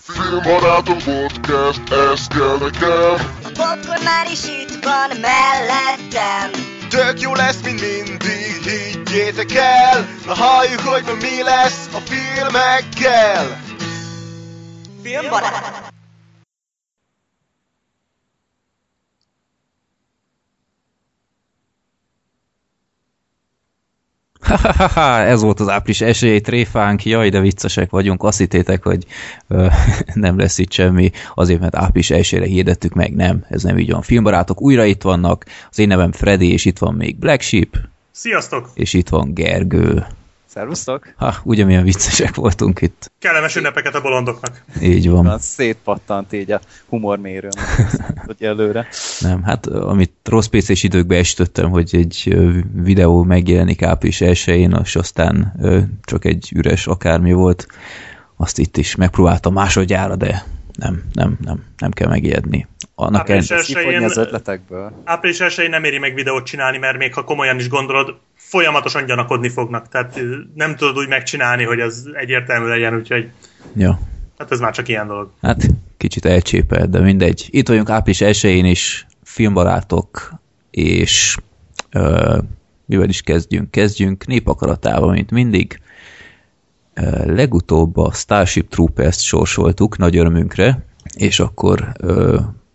Filmbarátok podcast, ez kell nekem. A popcorn már is itt van mellettem. Tök jó lesz, mint mindig, higgyétek el. Na halljuk, hogy ma mi lesz a filmekkel. Filmbarát Ha-ha-ha, ez volt az április esély, tréfánk, jaj, de viccesek vagyunk, azt hittétek, hogy ö, nem lesz itt semmi, azért, mert április esélyre hirdettük meg, nem, ez nem így van. Filmbarátok újra itt vannak, az én nevem Freddy, és itt van még Black Sheep, Sziasztok! és itt van Gergő. Szervusztok! Ha, ugye milyen viccesek voltunk itt. Kellemes ünnepeket a bolondoknak. Így van. Az szétpattant így a humormérőn, hogy előre. Nem, hát amit rossz pc időkbe estöttem, hogy egy videó megjelenik április 1-én, és aztán csak egy üres akármi volt, azt itt is megpróbáltam másodjára, de nem, nem, nem, nem kell megijedni. Annak Április el... Elsőjén- az ötletekből. Április 1 nem éri meg videót csinálni, mert még ha komolyan is gondolod, folyamatosan gyanakodni fognak. Tehát nem tudod úgy megcsinálni, hogy ez egyértelmű legyen, úgyhogy Ja, hát ez már csak ilyen dolog. hát kicsit elcsépelt, de mindegy. Itt vagyunk április 1-én is, filmbarátok, és ö, mivel is kezdjünk? Kezdjünk népakaratával, mint mindig. Legutóbb a Starship Troopers-t sorsoltuk nagy örömünkre, és akkor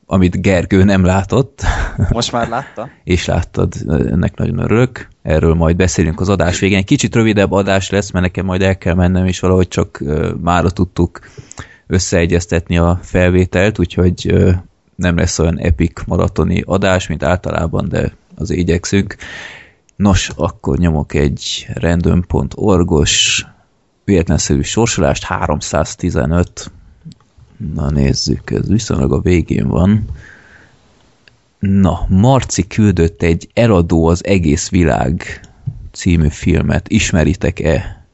amit Gergő nem látott, Most már látta? és láttad, ennek nagyon örülök. Erről majd beszélünk az adás végén. Egy kicsit rövidebb adás lesz, mert nekem majd el kell mennem, és valahogy csak mára tudtuk összeegyeztetni a felvételt, úgyhogy nem lesz olyan epic maratoni adás, mint általában, de az igyekszünk. Nos, akkor nyomok egy random.orgos véletlenszerű sorsolást, 315. Na nézzük, ez viszonylag a végén van. Na, Marci küldött egy Eladó az egész világ című filmet. Ismeritek-e?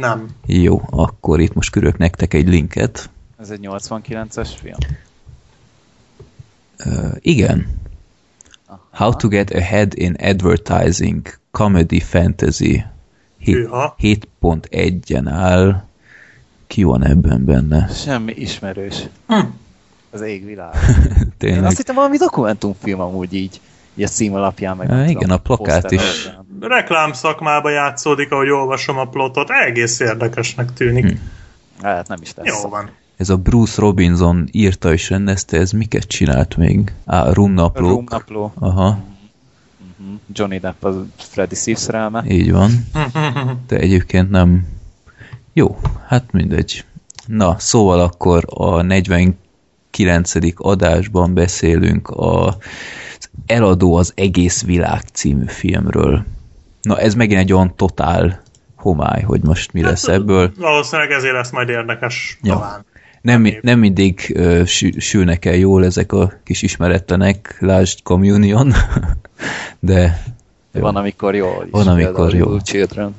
Nem. Jó, akkor itt most körök nektek egy linket. Ez egy 89-es film. Uh, igen. How to get ahead in advertising, comedy, fantasy. Hét- Hűha. 7.1-en áll. Ki van ebben benne? Semmi ismerős. Hm. Az égvilág. Én Tényleg. azt hittem valami dokumentumfilm amúgy így, így a cím alapján meg. Há, igen, a plakát is. alapján. Reklám szakmába játszódik, ahogy olvasom a plotot. Egész érdekesnek tűnik. Hm. Hát nem is lesz. Jó van. Ez a Bruce Robinson írta és rendezte, ez miket csinált még? Á, Rumnaplók. Rumnapló. Aha. Johnny Depp az Freddy szívszerelme. így van. De egyébként nem... Jó, hát mindegy. Na, szóval akkor a 49. adásban beszélünk a az Eladó az egész világ című filmről. Na, ez megint egy olyan totál homály, hogy most mi lesz ebből. Valószínűleg ezért lesz majd érdekes Ja. talán. Nem, nem mindig uh, sülnek el jól ezek a kis ismeretlenek, lásd Communion, de jó. Van, amikor jól is. Van, amikor jól. Little Children.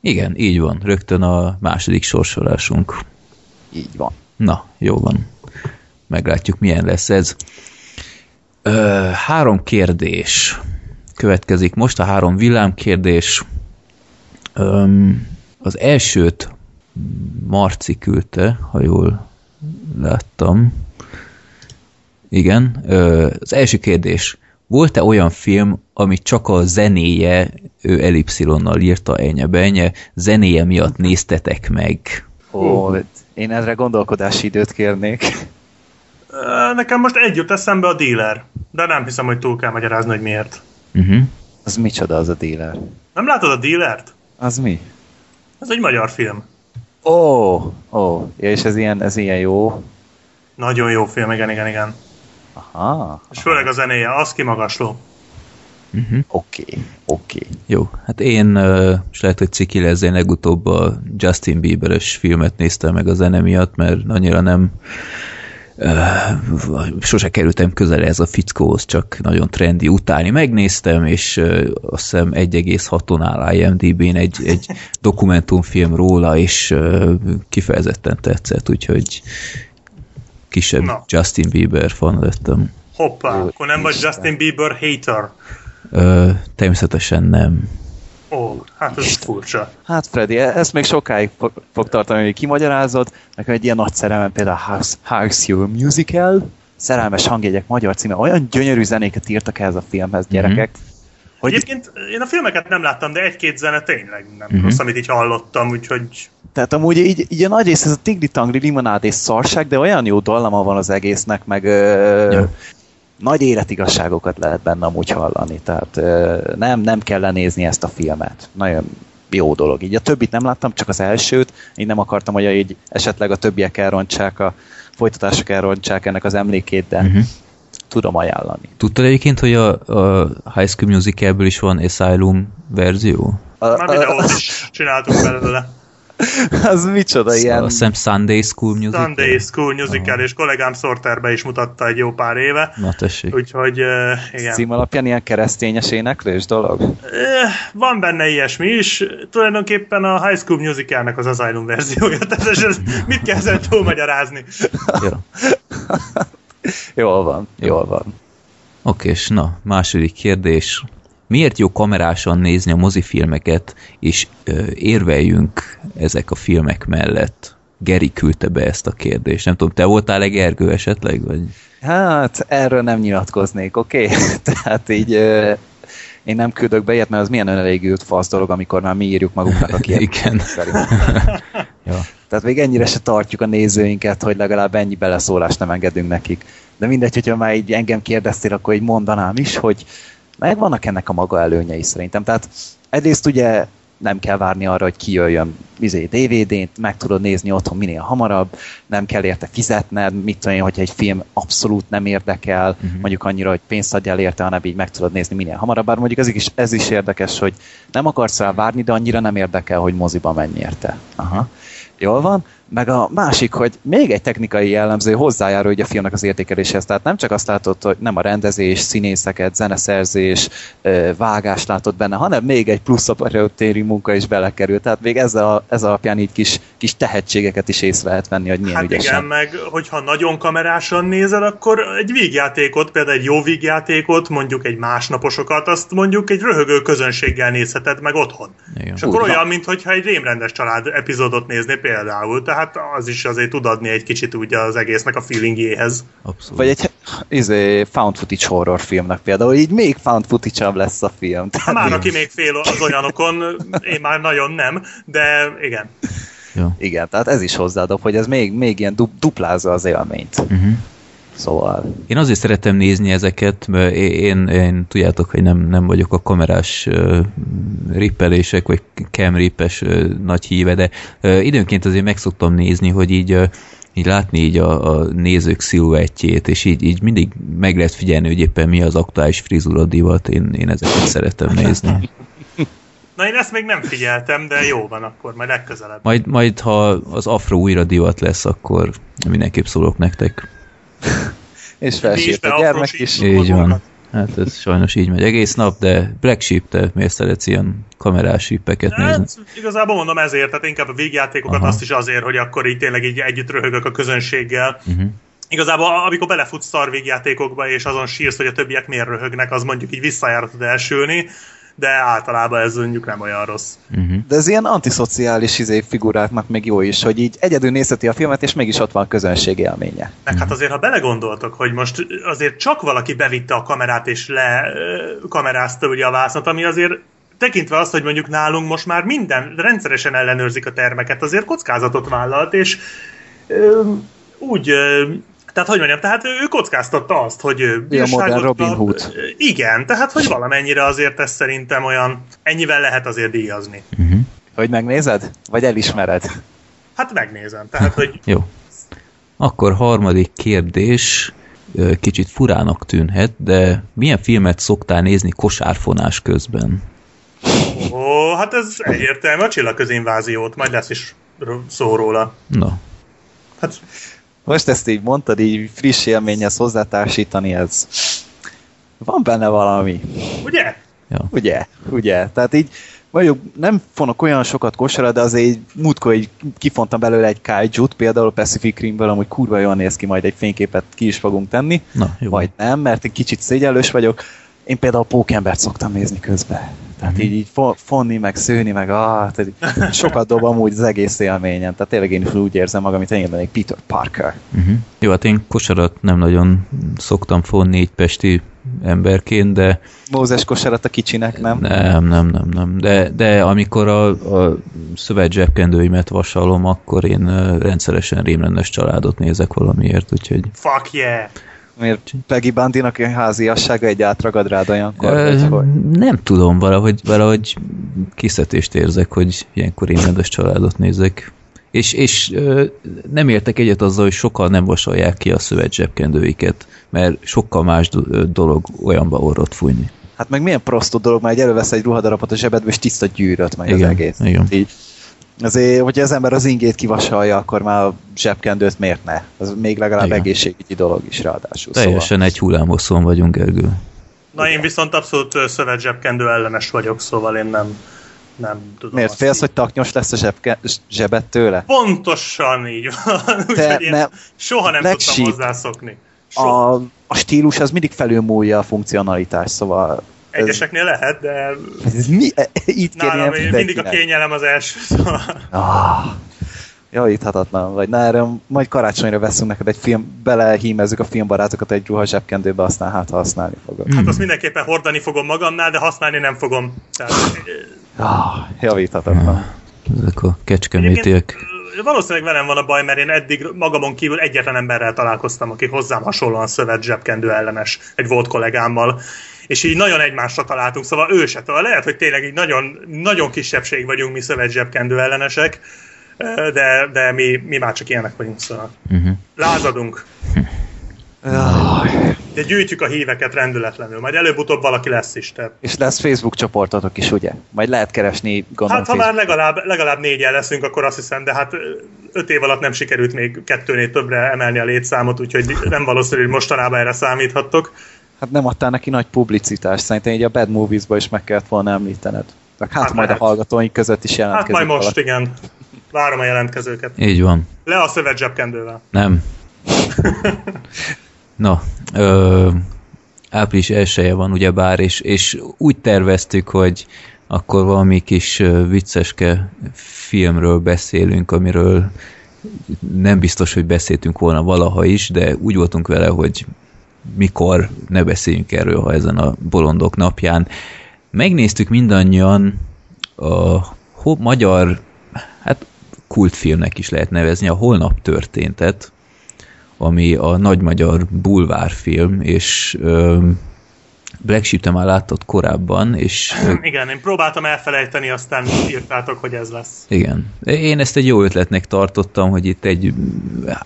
igen, így van, rögtön a második sorsolásunk. Így van. Na, jó van. Meglátjuk, milyen lesz ez. Ö, három kérdés következik most, a három villámkérdés. Öm, az elsőt Marci küldte, ha jól láttam. Igen. Az első kérdés. Volt-e olyan film, ami csak a zenéje, ő elipszilonnal írta enye benye, zenéje miatt néztetek meg? Ó, én erre gondolkodási időt kérnék. Nekem most egy jut eszembe a dealer, de nem hiszem, hogy túl kell magyarázni, hogy miért. Uh-huh. Az micsoda az a dealer? Nem látod a dealert? Az mi? Ez egy magyar film. Ó, ó, ja, és ez ilyen, ez ilyen jó. Nagyon jó film, igen, igen, igen. Aha, És főleg a zenéje, az kimagasló. oké, oké. Jó, hát én, és lehet, hogy ciki lesz, én legutóbb a Justin Bieberes filmet néztem meg a zene miatt, mert annyira nem sose kerültem közel ez a fickóhoz, csak nagyon trendi utáni megnéztem, és azt hiszem 1,6-on áll IMDb-n egy, egy dokumentumfilm róla, és kifejezetten tetszett, úgyhogy kisebb Na. Justin Bieber fan lettem. Hoppá, akkor nem vagy. Justin Bieber hater. Ö, természetesen nem. Ó, hát ez furcsa. Hát Freddy, e- ezt még sokáig fog, fog tartani, hogy kimagyarázod. Nekem egy ilyen nagy szerelmem például House, House You Musical, szerelmes hangjegyek magyar címe, olyan gyönyörű zenéket írtak ehhez a filmhez, gyerekek. Hogy... Egyébként én a filmeket nem láttam, de egy-két zene tényleg nem Mhm. rossz, amit így hallottam, úgyhogy Tehát amúgy így, így a nagy rész ez a tigli-tangli limonád és szarság, de olyan jó dallama van az egésznek, meg ö, Ja. Nagy életigasságokat lehet benne amúgy hallani. Tehát nem, nem kell lenézni ezt a filmet. Nagyon jó dolog. Így a többit nem láttam, csak az elsőt. Én nem akartam, hogy így esetleg a többiek elrontsák, a folytatások elrontsák ennek az emlékét, de Mhm. tudom ajánlani. Tudtad egyébként, hogy a, a High School Musicalből is van Asylum verzió? A, már videót is csináltunk belőle. az micsoda ilyen... Azt hiszem Sunday School Musical? Sunday School Musical, és kollégám Sorterbe is mutatta egy jó pár éve. Na tessék. Úgyhogy uh, igen. Cím alapján ilyen keresztényes éneklős dolog? Van benne ilyesmi is. Tulajdonképpen a High School Musicalnek az Asylum verziója. Tehát ez, ez mit kell ezzel túlmagyarázni? Jó. Jól van, jól van. Oké, és na, második kérdés. Miért jó kamerásan nézni a mozifilmeket, és ö, érveljünk ezek a filmek mellett? Geri küldte be ezt a kérdést. Nem tudom, te voltál egy Gergő esetleg? Vagy? Hát, erről nem nyilatkoznék, oké? Okay? Tehát így ö, én nem küldök be ilyet, mert az milyen önelégült fasz dolog, amikor már mi írjuk magunknak a Igen. ja. Tehát még ennyire se tartjuk a nézőinket, hogy legalább ennyi beleszólást nem engedünk nekik. De mindegy, hogyha már így engem kérdeztél, akkor így mondanám is, hogy megvannak ennek a maga előnyei szerintem. Tehát egyrészt ugye nem kell várni arra, hogy kijöjjön izé, DVD-n, meg tudod nézni otthon minél hamarabb, nem kell érte fizetned, mit tudom én, hogyha egy film abszolút nem érdekel, uh-huh. mondjuk annyira, hogy pénzt adjál érte, hanem így meg tudod nézni minél hamarabb, bár mondjuk ez is, ez is érdekes, hogy nem akarsz rá várni, de annyira nem érdekel, hogy moziba menj érte. Aha. Jól van. Meg a másik, hogy még egy technikai jellemző hozzájárul ugye a filmnek az értékeléshez. Tehát nem csak azt látod, hogy nem a rendezés, színészeket, zeneszerzés, vágást látod benne, hanem még egy plusz operatéri munka is belekerül. Tehát még ez, a, ez alapján így kis, kis tehetségeket is észre lehet venni, hogy milyen Hát ügyesen. igen, meg hogyha nagyon kamerásan nézel, akkor egy vígjátékot, például egy jó vígjátékot, mondjuk egy másnaposokat, azt mondjuk egy röhögő közönséggel nézheted meg otthon. Igen. És akkor Úgy olyan, mintha egy rémrendes család epizódot nézné például, tehát az is azért tud adni egy kicsit úgy az egésznek a feelingjéhez. Abszolút. Vagy egy izé, found footage horror filmnek például, így még found footage lesz a film. Tehát Már így- aki még fél az olyanokon, én már nagyon nem, de igen. Ja. Igen, tehát ez is hozzádob, hogy ez még, még ilyen du- duplázza az élményt. Uh-huh. Szóval... Én azért szeretem nézni ezeket, mert én, én, én tudjátok, hogy nem, nem vagyok a kamerás uh, rippelések, vagy cam rippes uh, nagy híve, de uh, időnként azért meg szoktam nézni, hogy így, uh, így látni így a, a nézők sziluettjét, és így, így mindig meg lehet figyelni, hogy éppen mi az aktuális frizura divat, én, én ezeket szeretem nézni. Na én ezt még nem figyeltem, de jó van akkor, majd legközelebb. Majd, majd ha az afro újra divat lesz, akkor mindenképp szólok nektek. És felsírt a gyermek is. Így van. Hát ez sajnos így megy egész nap, de Black Sheep, te miért szeretsz ilyen kamerás sípeket nézni? Hát, igazából mondom ezért, tehát inkább a végjátékokat Aha. azt is azért, hogy akkor így tényleg így együtt röhögök a közönséggel. Uh-huh. Igazából amikor belefutsz szar végjátékokba, és azon sírsz, hogy a többiek miért röhögnek, az mondjuk így visszajáratod elsülni, de általában ez mondjuk nem olyan rossz. Uh-huh. De ez ilyen antiszociális izé figuráknak még jó is, hogy így egyedül nézheti a filmet, és mégis ott van a közönség élménye. Meg hát azért, ha belegondoltok, hogy most azért csak valaki bevitte a kamerát és le kamerázta ugye a vásznat, ami azért tekintve azt, hogy mondjuk nálunk most már minden rendszeresen ellenőrzik a termeket, azért kockázatot vállalt, és ö, úgy ö, tehát, hogy mondjam, tehát ő kockáztatta azt, hogy ő bírságot Robin. Hood. Igen, tehát, hogy valamennyire azért ez szerintem olyan, ennyivel lehet azért díjazni. Uh-huh. Hogy megnézed? Vagy elismered? Hát megnézem, tehát, hogy Jó. Akkor harmadik kérdés, kicsit furának tűnhet, de milyen filmet szoktál nézni kosárfonás közben? ó, hát ez egyértelmű, a csillagközinváziót, majd lesz is szó róla. Na, Hát Most ezt így mondtad, így friss élményhez hozzátársítani, ez... Van benne valami, ugye? ja. ugye? Ugye? Tehát így vagyok, nem fonok olyan sokat kosara, de azért így múltkor így kifontam belőle egy kaijut, például a Pacific Rimből, amúgy kurva jól néz ki, majd egy fényképet ki is fogunk tenni, Na, jó. vagy nem, mert egy kicsit szégyellős vagyok. Én például Pókembert szoktam nézni közben. Tehát így, így fo- fonni, meg szőni, meg ah, tehát így sokat dob amúgy az egész élményen. Tehát tényleg én is úgy érzem magam, mint én lennék Peter Parker. Uh-huh. Jó, hát én kosarat nem nagyon szoktam fonni így pesti emberként, de Mózes kosarat a kicsinek, nem? nem, nem, nem, nem. De, de amikor a, a szövet zsebkendőimet vasalom, akkor én rendszeresen rémrendes családot nézek valamiért, úgyhogy Fuck yeah! Miért Peggy Bandinak a háziassága egy átragad rád olyankor? Ö, vagy hogy? nem tudom, valahogy, valahogy kiszedést érzek, hogy ilyenkor rémrendes családot nézek. És, és ö, nem értek egyet azzal, hogy sokan nem vasalják ki a szövet zsebkendőiket, mert sokkal más do- dolog olyanba orrot fújni. Hát meg milyen prostó dolog, már egy elővesz egy ruhadarabot a zsebedbe, és tiszta gyűröt meg az Igen, egész. igen. Így, azért, hogyha az ember az ingét kivasalja, akkor már a zsebkendőt miért ne? Ez még legalább Igen. egészségügyi dolog is ráadásul. Szóval. Teljesen egy hullámoszon vagyunk, Gergő. Na én viszont abszolút ö, szövet zsebkendő ellenes vagyok, szóval én nem, nem tudom. Miért félsz, így- hogy taknyos lesz a zsebke, zsebed tőle? Pontosan így van. Te Úgyhogy én nem- soha nem Black tudtam hozzászokni. Soha. A, a stílus az mindig felülmúlja a funkcionalitás, szóval Egyeseknél lehet, de ez mi, itt kér nálam mindig a kényelem az első. Szóval. Ah, javíthatatlan vagy. Na erre majd karácsonyra veszünk neked egy film, belehímezzük a filmbarátokat egy ruha zsebkendőbe, aztán hát ha használni fogod. Hát azt mindenképpen hordani fogom magamnál, de használni nem fogom. Tehát, Ah, javíthatatlan. Ezek a ö, Valószínűleg velem van a baj, mert én eddig magamon kívül egyetlen emberrel találkoztam, aki hozzám hasonlóan szövet zsebkendő ellenes, egy volt kollégámmal, és így nagyon egymásra találtunk, szóval ő se talál. Lehet, hogy tényleg így nagyon, nagyon kisebbség vagyunk mi szövet zsebkendő ellenesek, de, de mi, mi már csak ilyenek vagyunk, szóval Uh-huh. lázadunk. De gyűjtjük a híveket rendületlenül, majd előbb-utóbb valaki lesz is. Te. és lesz Facebook csoportotok is, ugye? Majd lehet keresni, gondolom, Hát ha már Facebook- legalább, legalább négyen leszünk, akkor azt hiszem, de hát öt év alatt nem sikerült még kettőnél többre emelni a létszámot, úgyhogy nem valószínű, hogy mostanában erre számíthattok. Hát nem adtál neki nagy publicitást, szerintem így a Bad Movies-ba is meg kellett volna említened. Hát, Hát majd lehet. a hallgatóink között is Hát jelentkezik majd most, valaki. igen. Várom a jelentkezőket. Így van. Le a szövet zsebkendővel. Nem. Na, ö, április elsője van ugyebár, és, és úgy terveztük, hogy akkor valami kis vicceske filmről beszélünk, amiről nem biztos, hogy beszéltünk volna valaha is, de úgy voltunk vele, hogy mikor ne beszéljünk erről, ha ezen a bolondok napján. Megnéztük mindannyian a magyar, hát kultfilmnek is lehet nevezni, a Holnap történtet, ami a nagy magyar bulvárfilm, és ö, Black Sheep te már láttad korábban, és Igen, én próbáltam elfelejteni, aztán írtátok, hogy ez lesz. igen. Én ezt egy jó ötletnek tartottam, hogy itt egy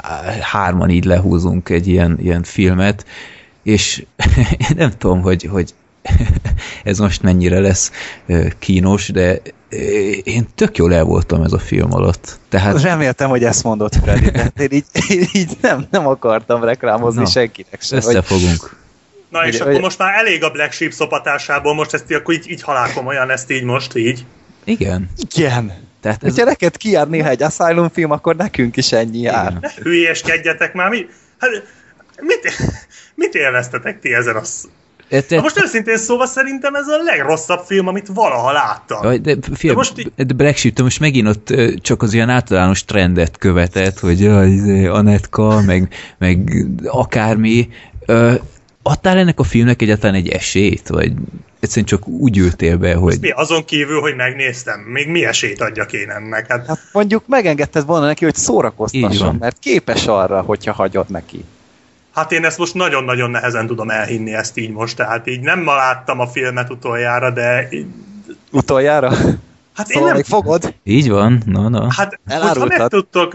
há- hárman így lehúzunk egy ilyen, ilyen filmet, és nem tudom, hogy, hogy ez most mennyire lesz kínos, de én tök jól el voltam ez a film alatt. Tehát Reméltem, hogy ezt mondod, Freddy, de én így, én így nem, nem akartam reklámozni Na, senkinek sem. Hogy, Na és Ugye, akkor ugye- most már elég a Black Sheep szopatásából, most ezt így, akkor így, így halálkomolyan, ezt így most így. Igen. igen. Tehát ez, Hogyha neked kijár néha egy Asylum film, akkor nekünk is ennyi jár. Igen. Ne hülyéskedjetek már, mi? Hát, mit, mit élveztetek ti ezen a... sz- e, te, Na most őszintén szóval szerintem ez a legrosszabb film, amit valaha láttam. Jaj, de, fiam, De most így- de Black Sheep, te most megint ott csak az ilyen általános trendet követett, hogy jaj, izé, Anetka, meg, meg akármi. Adtál ennek a filmnek egyáltalán egy esélyt? Vagy egyszerűen csak úgy ültél be, hogy... Mi azon kívül, hogy megnéztem, még mi esélyt adjak én ennek? Hát, Hát mondjuk megengedted volna neki, hogy szórakoztasson, mert képes arra, hogyha hagyod neki. hát én ezt most nagyon-nagyon nehezen tudom elhinni ezt így most, tehát így nem ma láttam a filmet utoljára, de Utoljára? Hát én Szóval nem még fogod? Így van, na, na. Hát, hogyha Elárultad. meg, tudtok,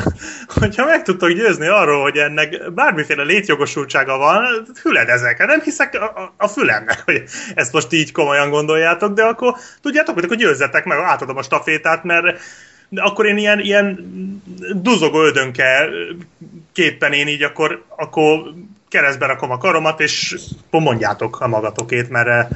hogyha meg tudtok győzni arról, hogy ennek bármiféle létjogosultsága van, hüledezek. Hát Nem hiszek a, a, a fülemnek, hogy ezt most így komolyan gondoljátok, de akkor tudjátok, hogy akkor győzzetek meg, átadom a stafétát, mert de akkor én ilyen, ilyen duzogó ödönke képpen én így akkor, akkor keresztbe rakom a karomat, és mondjátok a magatokét, mert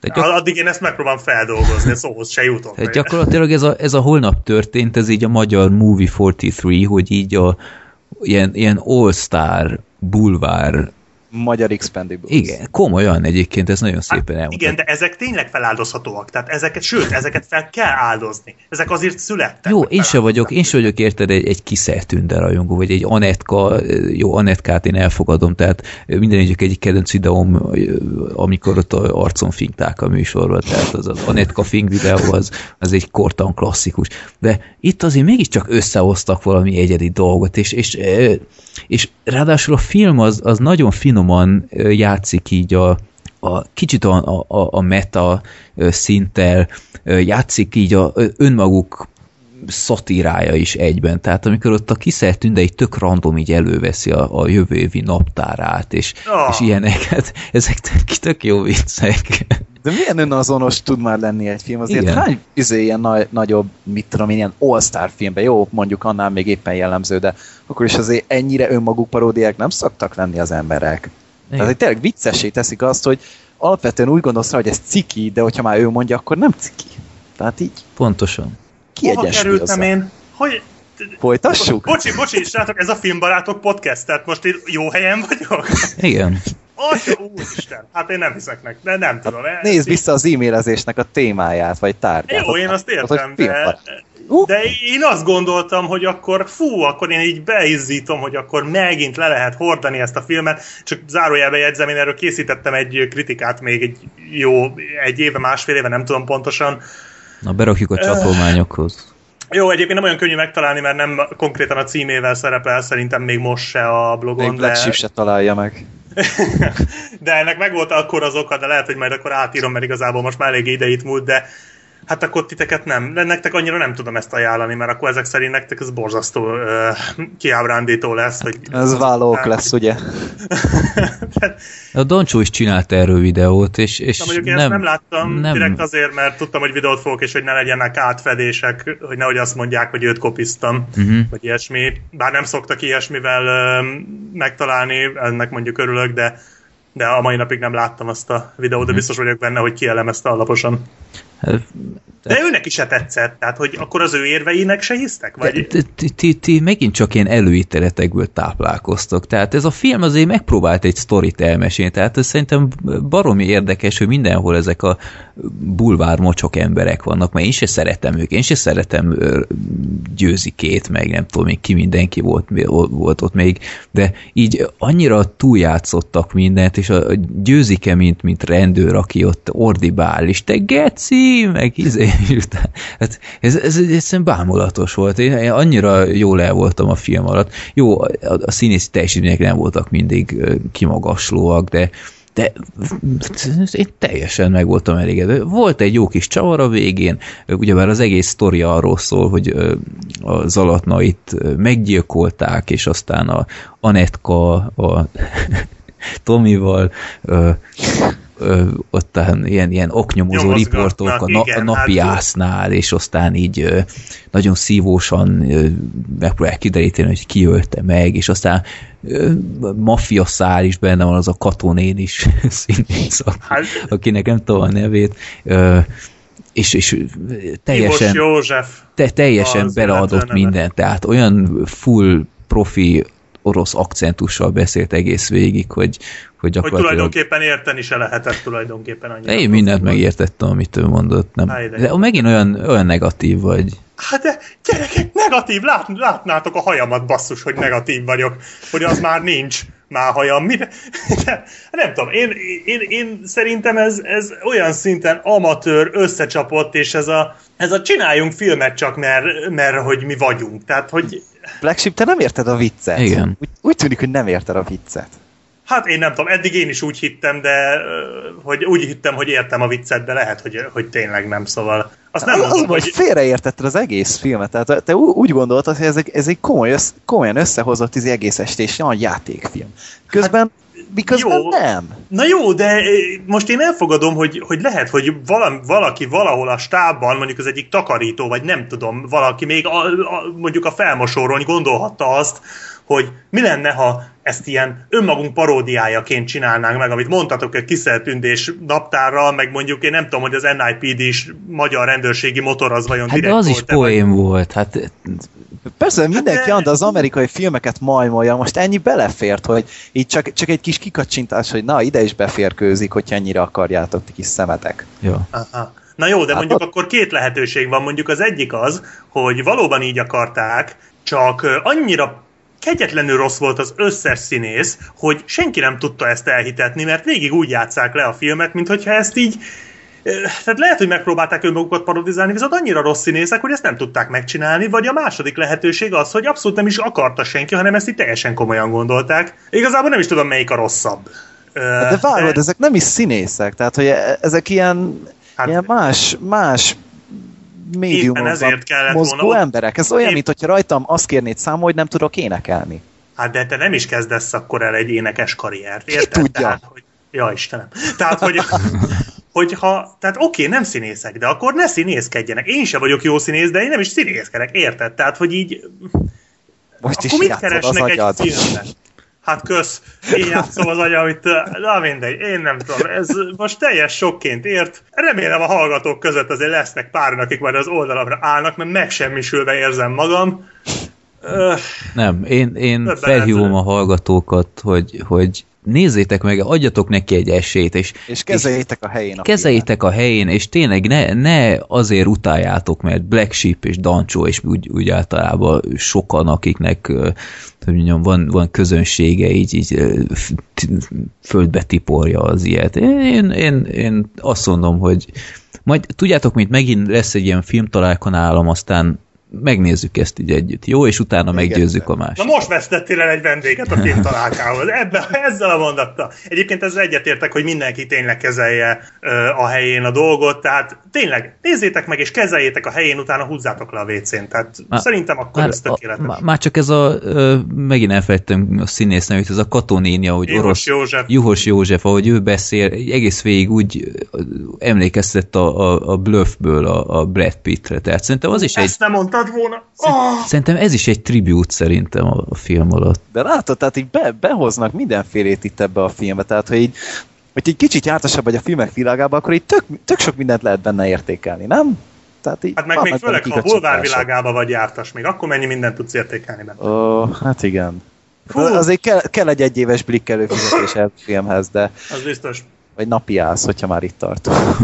De gyak, addig én ezt megpróbálom feldolgozni, szóhoz se jutok. tehát gyakorlatilag ez a, ez a holnap történt, ez így a magyar Movie 43, hogy így a ilyen, ilyen all-star bulvár Magyar Expendables. Igen, komolyan egyébként, ez nagyon szépen Hát, elmondta. igen, de ezek tényleg feláldozhatóak. Tehát ezeket, sőt, ezeket fel kell áldozni. Ezek azért születtek. Jó, én se vagyok, én se vagyok érted egy, egy kiszertünde rajongó, vagy egy Anetka, jó, Anetkát én elfogadom, tehát minden egyik egyik kedvenc videóm, amikor ott a arcon fingták a műsorba, tehát az, az Anetka fing videó az, az egy kortan klasszikus. De itt azért mégiscsak összehoztak valami egyedi dolgot, és, és, és ráadásul a film az, az nagyon finoman játszik így a, a kicsit a, a, a meta szinttel játszik így a önmaguk szatírája is egyben. Tehát amikor ott a kiszert tünde így tök random így előveszi a, a jövő évi naptárát, és, Ah. és ilyeneket, ezek tök, tök jó viccek. De milyen önazonos tud már lenni egy film? Azért Igen. hány izé, ilyen nagy, nagyobb, mit tudom én, ilyen all-star filmben, jó, mondjuk annál még éppen jellemző, de akkor is azért ennyire önmaguk paródiák nem szoktak lenni az emberek. Tehát, hogy tényleg viccessé teszik azt, hogy alapvetően úgy gondolsz rá, hogy ez ciki, de hogyha már ő mondja, akkor nem ciki. Tehát így Pontosan. Hova kerültem kiegyensúlyozza. én? Hogy... Folytassuk? Bocsi, bocsi, srácok, ez a Filmbarátok podcast, tehát most én jó helyen vagyok? Igen. Atya, úristen, hát én nem hiszek neki, de nem tudom. ez Nézd vissza az e-mailezésnek a témáját, vagy tárgyát. Jó, én azt hogy értem, de, de én azt gondoltam, hogy akkor fú, akkor én így beizzítom, hogy akkor megint le lehet hordani ezt a filmet, csak zárójelbe jegyzem, én erről készítettem egy kritikát még egy jó, egy éve, másfél éve, nem tudom pontosan. Na, berakjuk a csatolmányokhoz. Jó, egyébként nem olyan könnyű megtalálni, mert nem konkrétan a címével szerepel, szerintem még most se a blogon, Még Black de, Sheep se találja meg. de ennek meg volt akkor az oka, de lehet, hogy majd akkor átírom, mert igazából most már elég idejét múlt, de hát akkor titeket nem, nektek annyira nem tudom ezt ajánlani, mert akkor ezek szerint nektek ez borzasztó uh, kiábrándító lesz. Hogy Ez vállók lesz, ugye? A Doncsó is csinált erről videót, és, és Na mondjuk én nem, ezt nem láttam nem- direkt azért, mert tudtam, hogy videót fogok, és hogy ne legyenek átfedések, hogy nehogy azt mondják, hogy őt kopiztam, Mhm. uh-huh. vagy ilyesmi. Bár nem szoktak ilyesmivel ö, megtalálni, ennek mondjuk örülök, de de a mai napig nem láttam azt a videót, de biztos vagyok benne, hogy kielemezte alaposan. De őnek is se tetszett, tehát hogy akkor az ő érveinek se hisztek? Vagy... Ti- ti- megint csak ilyen előítéletekből táplálkoztok. Tehát ez a film azért megpróbált egy sztorit elmesélni, tehát ez szerintem baromi érdekes, hogy mindenhol ezek a bulvár mocsok emberek vannak, mert én se szeretem őket, én se szeretem győzikét, meg nem tudom még ki mindenki volt, volt ott még, de így annyira túljátszottak mindent, és a győzike, mint, mint rendőr, aki ott ordibál, és te geci, meg izé, hát ez, ez, egyszerűen bámulatos volt. Én, én annyira jól el voltam a film alatt. Jó, a, a színészi teljesítmények nem voltak mindig kimagaslóak, de de én teljesen meg voltam elégedve. Volt egy jó kis csavar a végén, ugyebár az egész sztori arról szól, hogy a Zalatnait meggyilkolták, és aztán a Anetka a Tomival ö, ottan ilyen, ilyen oknyomozó riportok a, na, igen, a napi hát- ásznál, és aztán így ö, nagyon szívósan ö, megpróbálják kideríteni, hogy ki ölte meg, és aztán ö, maffia szál is benne van, az a katonén is színész, aki- Hát- akinek nem tudom a nevét, ö, és, és teljesen, József. te, teljesen beleadott mindent, tehát olyan full profi orosz akcentussal beszélt egész végig, hogy, hogy Hogy gyakorlatilag tulajdonképpen érteni se lehetett tulajdonképpen annyira. én mindent megértettem, amit ő mondott. Nem. De megint olyan, olyan negatív vagy. Hát de gyerekek, negatív, lát, látnátok a hajamat basszus, hogy negatív vagyok, hogy az már nincs már hajam. Mire? De, nem tudom, én, én, én szerintem ez, ez olyan szinten amatőr, összecsapott, és ez a, ez a csináljunk filmet csak, mert, mert hogy mi vagyunk. Tehát, hogy Black Sheep, te nem érted a viccet. Igen. Úgy, úgy tűnik, hogy nem érted a viccet. Hát én nem tudom, eddig én is úgy hittem, de hogy úgy hittem, hogy értem a viccet, de lehet, hogy, hogy tényleg nem, szóval azt nem az, az mondom, hogy félreértetted az egész filmet. Tehát te úgy gondoltad, hogy ez egy, ez egy komoly, össz, komolyan összehozott ez egész estés nagy játékfilm. Közben, miközben jó. nem. Na jó, de most én elfogadom, hogy, hogy lehet, hogy valami, valaki valahol a stábban, mondjuk az egyik takarító, vagy nem tudom, valaki még a, a, mondjuk a felmosóról gondolhatta azt, hogy mi lenne, ha ezt ilyen önmagunk paródiájaként csinálnánk meg, amit mondtatok, egy kiszeltündés naptárral, meg mondjuk én nem tudom, hogy az NIPD is magyar rendőrségi motor az vajon Hát de direkt az is volt-e, vagy- poém volt. Hát Persze, mindenki de- hát, az amerikai filmeket majmolja, most ennyi belefért, hogy így csak, csak egy kis kikacsintás, hogy na, ide is beférkőzik, hogyha ennyire akarjátok, ti kis szemetek. ja. Aha. Na jó, de Hát mondjuk ott- akkor két lehetőség van. Mondjuk az egyik az, hogy valóban így akarták, csak annyira kegyetlenül rossz volt az összes színész, hogy senki nem tudta ezt elhitetni, mert végig úgy játszák le a filmet, mint hogyha ezt így tehát lehet, hogy megpróbálták önmagukat parodizálni, viszont annyira rossz színészek, hogy ezt nem tudták megcsinálni, vagy a második lehetőség az, hogy abszolút nem is akarta senki, hanem ezt így teljesen komolyan gondolták. Igazából nem is tudom, melyik a rosszabb. Ö, De várod, ezek nem is színészek, tehát hogy e- ezek ilyen, Hát- ilyen más, más médiumokban ezért kellett mozgó volna emberek. Ez olyan, Épp- mint hogyha rajtam azt kérnéd számol, hogy nem tudok énekelni. Hát de te nem is kezdesz akkor el egy énekes karriert, érted? tudja? Tehát, hogy, ja, Istenem. Tehát, hogy, hogyha, tehát oké, nem színészek, de akkor ne színészkedjenek. Én se vagyok jó színész, de én nem is színészkedek, érted? Tehát, hogy így, Most is akkor mit játszod az keresnek egy filmben? Hát kösz, én játszom az agyam, amit, na mindegy, én nem tudom, ez most teljes sokként ért. Remélem a hallgatók között azért lesznek páran, akik majd az oldalamra állnak, mert megsemmisülve érzem magam. Öh, Nem, én, én felhívom a hallgatókat, hogy, hogy nézzétek meg, adjatok neki egy esélyt, és, És kezeljétek a helyén a kezeljétek a helyén, és tényleg ne, ne azért utáljátok, mert Black Sheep és Dancsó, és úgy, úgy általában sokan, akiknek hogy mondjam, van, van közönsége, így, így földbe tiporja az ilyet. Én, én, én azt mondom, hogy majd tudjátok, mint megint lesz egy ilyen filmtalálkanálam, aztán megnézzük ezt így együtt, jó? És utána Még meggyőzzük a másikat. Na most vesztettél el egy vendéget a film találkához. Ebben, ezzel a mondattal. Egyébként ezzel egyetértek, hogy mindenki tényleg kezelje ö, a helyén a dolgot, tehát tényleg nézzétek meg és kezeljétek a helyén, utána húzzátok le a WC-n. Tehát Má- szerintem akkor ez a, tökéletes. má- már csak ez a, ö, megint elfelejtem a színész nevét, ez a katonénia, hogy Juhos orosz, József. Juhos József, ahogy ő beszél, egy egész végig úgy ö, emlékeztett a, a, a bluffből a, a Brad Pittre, tehát szerintem az is egy, Ezt nem mondtad volna? Oh! szerintem ez is egy tribute szerintem a, a film alatt. De látod, tehát így be, behoznak mindenfélét itt ebbe a filmbe, tehát hogy így, hogy egy kicsit jártasabb vagy a filmek világában, akkor így tök, tök sok mindent lehet benne értékelni, nem? Tehát így Hát meg még főleg, ha a bulvár világába vagy jártas még, akkor mennyi mindent tudsz értékelni benne. Ó, hát igen. Fú. Azért kell, kell egy egyéves blikk előfizetés a filmhez, de Az biztos. vagy napi állsz, hogyha már itt tartunk.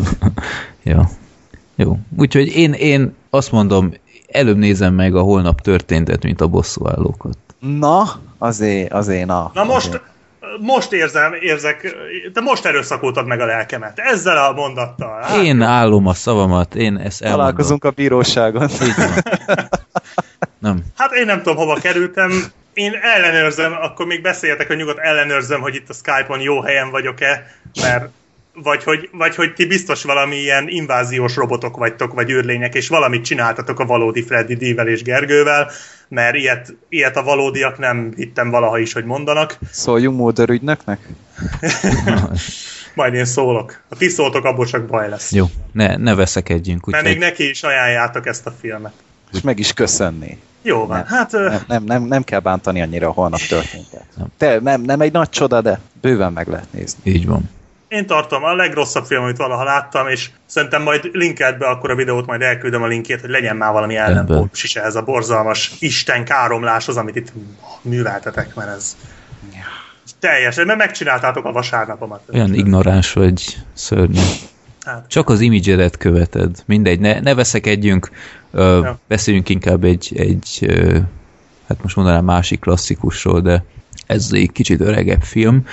Ja. Jó. Úgyhogy én, én azt mondom, előbb nézem meg a holnap történtet, mint a bosszúállókat. Na, azért, azért, na. Na most, azért. most érzem, érzek, te most erőszakoltad meg a lelkemet. Ezzel a mondattal. Hát, Én állom a szavamat, én ezt elmondom. Találkozunk a bíróságon. Így van. Nem. Hát én nem tudom, hova kerültem. Én ellenőrzöm, akkor még beszéljetek, hogy nyugodt ellenőrzöm, hogy itt a Skype-on jó helyen vagyok-e, mert vagy hogy, vagy hogy ti biztos valami ilyen inváziós robotok vagytok, vagy űrlények, és valamit csináltatok a valódi Freddy D-vel és Gergővel, mert ilyet, ilyet a valódiak nem hittem valaha is, hogy mondanak. Szóljunk Mulder ügynöknek? Majd én szólok. Ha ti szóltok, abból csak baj lesz. Jó, ne, ne veszekedjünk. Mert még neki is ajánljátok ezt a filmet. És meg is köszönni. Jó van, Nem. hát Nem, nem, nem, nem kell bántani annyira a holnap történtet. Te, nem, nem egy nagy csoda, de bőven meg lehet nézni. így van. Én tartom a legrosszabb film, amit valaha láttam, és szerintem majd linkelt be akkor a videót, majd elküldöm a linkét, hogy legyen már valami ellenpótlus is ehhez a borzalmas Isten káromláshoz, amit itt műveltetek, mert ez teljesen, mert megcsináltátok a vasárnapomat. Olyan ignoráns vagy szörnyű. Hát, Csak az imidzsedet követed. Mindegy, ne, ne veszekedjünk. Ö, Ja. Beszéljünk inkább egy, egy ö, hát most mondanám másik klasszikusról, de ez egy kicsit öregebb film. Ö,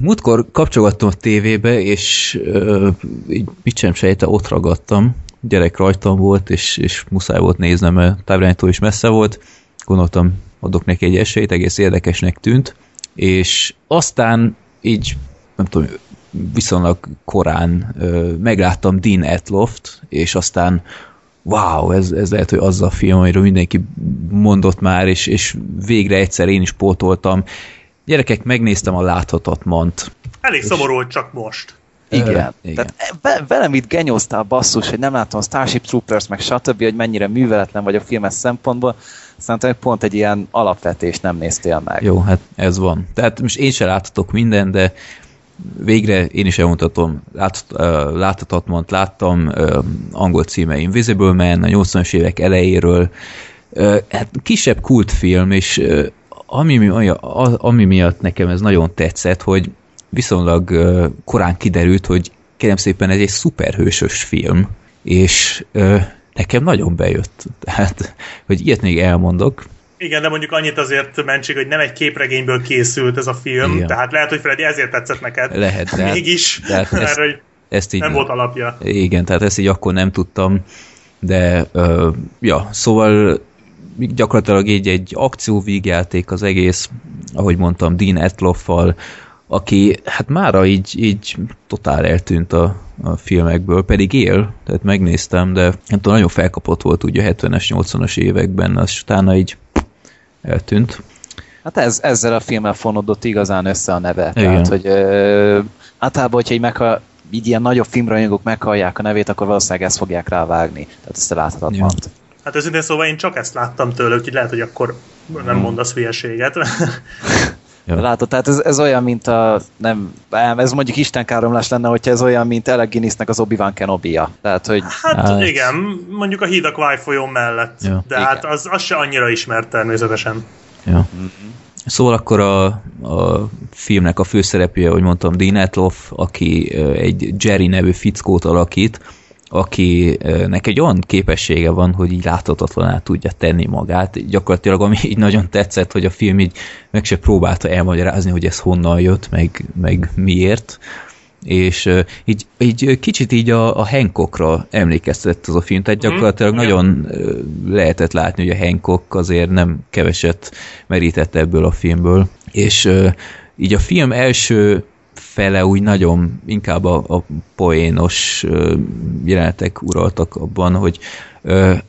múltkor kapcsolgattam a tévébe, és ö, így mit sem sejte, ott ragadtam. Gyerek rajtam volt, és, és muszáj volt néznem, mert távirányító is messze volt. Gondoltam, adok neki egy esélyt, egész érdekesnek tűnt. És aztán így, nem tudom, viszonylag korán ö, megláttam Dean Etloft, és aztán wow, ez, ez lehet, hogy az a film, amiről mindenki mondott már, és, és végre egyszer én is pótoltam. Gyerekek, megnéztem a láthatatmant. elég szomorú, hogy csak most. Igen. igen. Tehát ve- velem itt genyóztál basszus, hogy nem látom a Starship Troopers, meg stb., hogy mennyire műveletlen vagy a filmes szempontból, Szerintem pont egy ilyen alapvetést nem néztél meg. Jó, hát ez van. Tehát most én sem láthatok minden, de végre én is elmondhatom, lát, uh, láthatatmant láttam, uh, angol címe Invisible Man, a 80-as évek elejéről, uh, hát kisebb kultfilm, és uh, ami, ami miatt nekem ez nagyon tetszett, hogy viszonylag korán kiderült, hogy kérem szépen ez egy szuperhősös film, és nekem nagyon bejött. Tehát, hogy ilyet még elmondok, igen, de mondjuk annyit azért mentség, hogy nem egy képregényből készült ez a film, Igen. tehát lehet, hogy Freddy ezért tetszett neked. Lehet, de Mégis, de hát mert ezt, hogy ezt így nem volt alapja. Igen, tehát ezt így akkor nem tudtam, de uh, ja, szóval gyakorlatilag így egy akcióvígjáték az egész, ahogy mondtam, Dean Etloffal, aki hát mára így, így totál eltűnt a, a filmekből, pedig él, tehát megnéztem, de nem tudom, nagyon felkapott volt ugye a 70-es, 80-as években, az utána így eltűnt. Hát ez, ezzel a filmmel fonódott igazán össze a neve. Igen. Tehát, hogy ö, általában, hogyha így, megha, így ilyen nagyobb filmrajongók meghallják a nevét, akkor valószínűleg ezt fogják rávágni. Tehát ezt a láthatatlan. Ja. Hát őszintén szóval én csak ezt láttam tőle, úgyhogy lehet, hogy akkor nem hmm. mondasz hülyeséget. Ja. Látod, tehát ez, ez olyan, mint a, nem, ez mondjuk istenkáromlás lenne, hogyha ez olyan, mint Alec Guinnessnek az Obi-Wan kenobi -a. Tehát, hogy... Hát, hát igen, mondjuk a híd a Kváj folyón mellett, ja. de igen. hát az, az se annyira ismert természetesen. Ja. Mm-hmm. Szóval akkor a, a filmnek a főszereplője, ahogy mondtam, Dean Etloff, aki egy Jerry nevű fickót alakít, akinek egy olyan képessége van, hogy így láthatatlaná tudja tenni magát. Gyakorlatilag ami így nagyon tetszett, hogy a film így meg se próbálta elmagyarázni, hogy ez honnan jött, meg, meg miért. És uh, így, így kicsit így a, a Hancockra emlékeztetett az a film, tehát mhm. gyakorlatilag mm. nagyon uh, lehetett látni, hogy a Hancock azért nem keveset merített ebből a filmből. És uh, így a film első fele úgy nagyon inkább a, a poénos jelenetek uraltak abban, hogy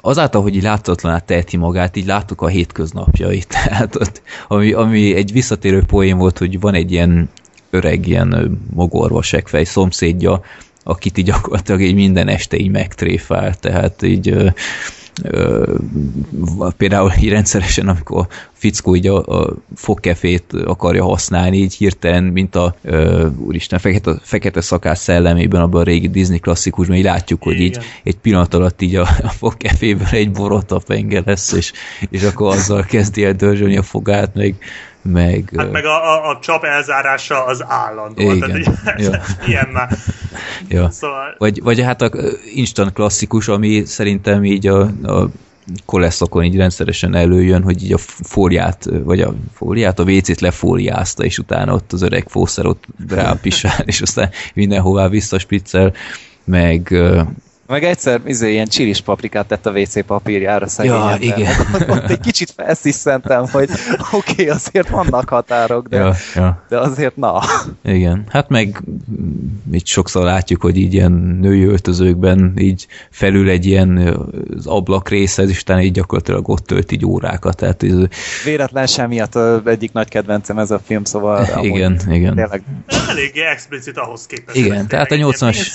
azáltal, hogy így láthatatlaná teheti magát, így láttuk a hétköznapjait. Tehát ott, ami, ami egy visszatérő poén volt, hogy van egy ilyen öreg, ilyen mogorva sekfej szomszédja, akit így gyakorlatilag így minden este így megtréfál, tehát így például így rendszeresen, amikor a fickó így a, a fogkefét akarja használni, így hirtelen, mint a ö, úristen, fekete, fekete szakás szellemében, abban a régi Disney klasszikusban, így látjuk, hogy így egy pillanat alatt így a, a fogkeféből egy borota penge lesz, és, és akkor azzal kezdi el dörzsölni a fogát, meg meg... Hát meg a, a, a csap elzárása az állandó. Igen. Tehát, ja. ilyen már. Ja. Szóval... Vagy, vagy hát a instant klasszikus, ami szerintem így a, a koleszokon így rendszeresen előjön, hogy így a fóliát, vagy a fóliát, a vécét lefóliázta, és utána ott az öreg fószer ott rápisál, és aztán mindenhová visszaspiccel, meg meg egyszer izé, ilyen csilis paprikát tett a WC papírjára szegényen. Ja, igen. Ott egy kicsit felsziszentem, hogy oké, okay, azért vannak határok, de, ja, ja. de azért na. Igen, hát meg így sokszor látjuk, hogy így ilyen női öltözőkben így felül egy ilyen az ablak része, és utána így gyakorlatilag ott tölt így órákat. Tehát ez... Véletlen sem miatt egyik nagy kedvencem ez a film, szóval igen, igen. Tényleg... Eléggé explicit ahhoz képest. Igen, tehát a 80-as...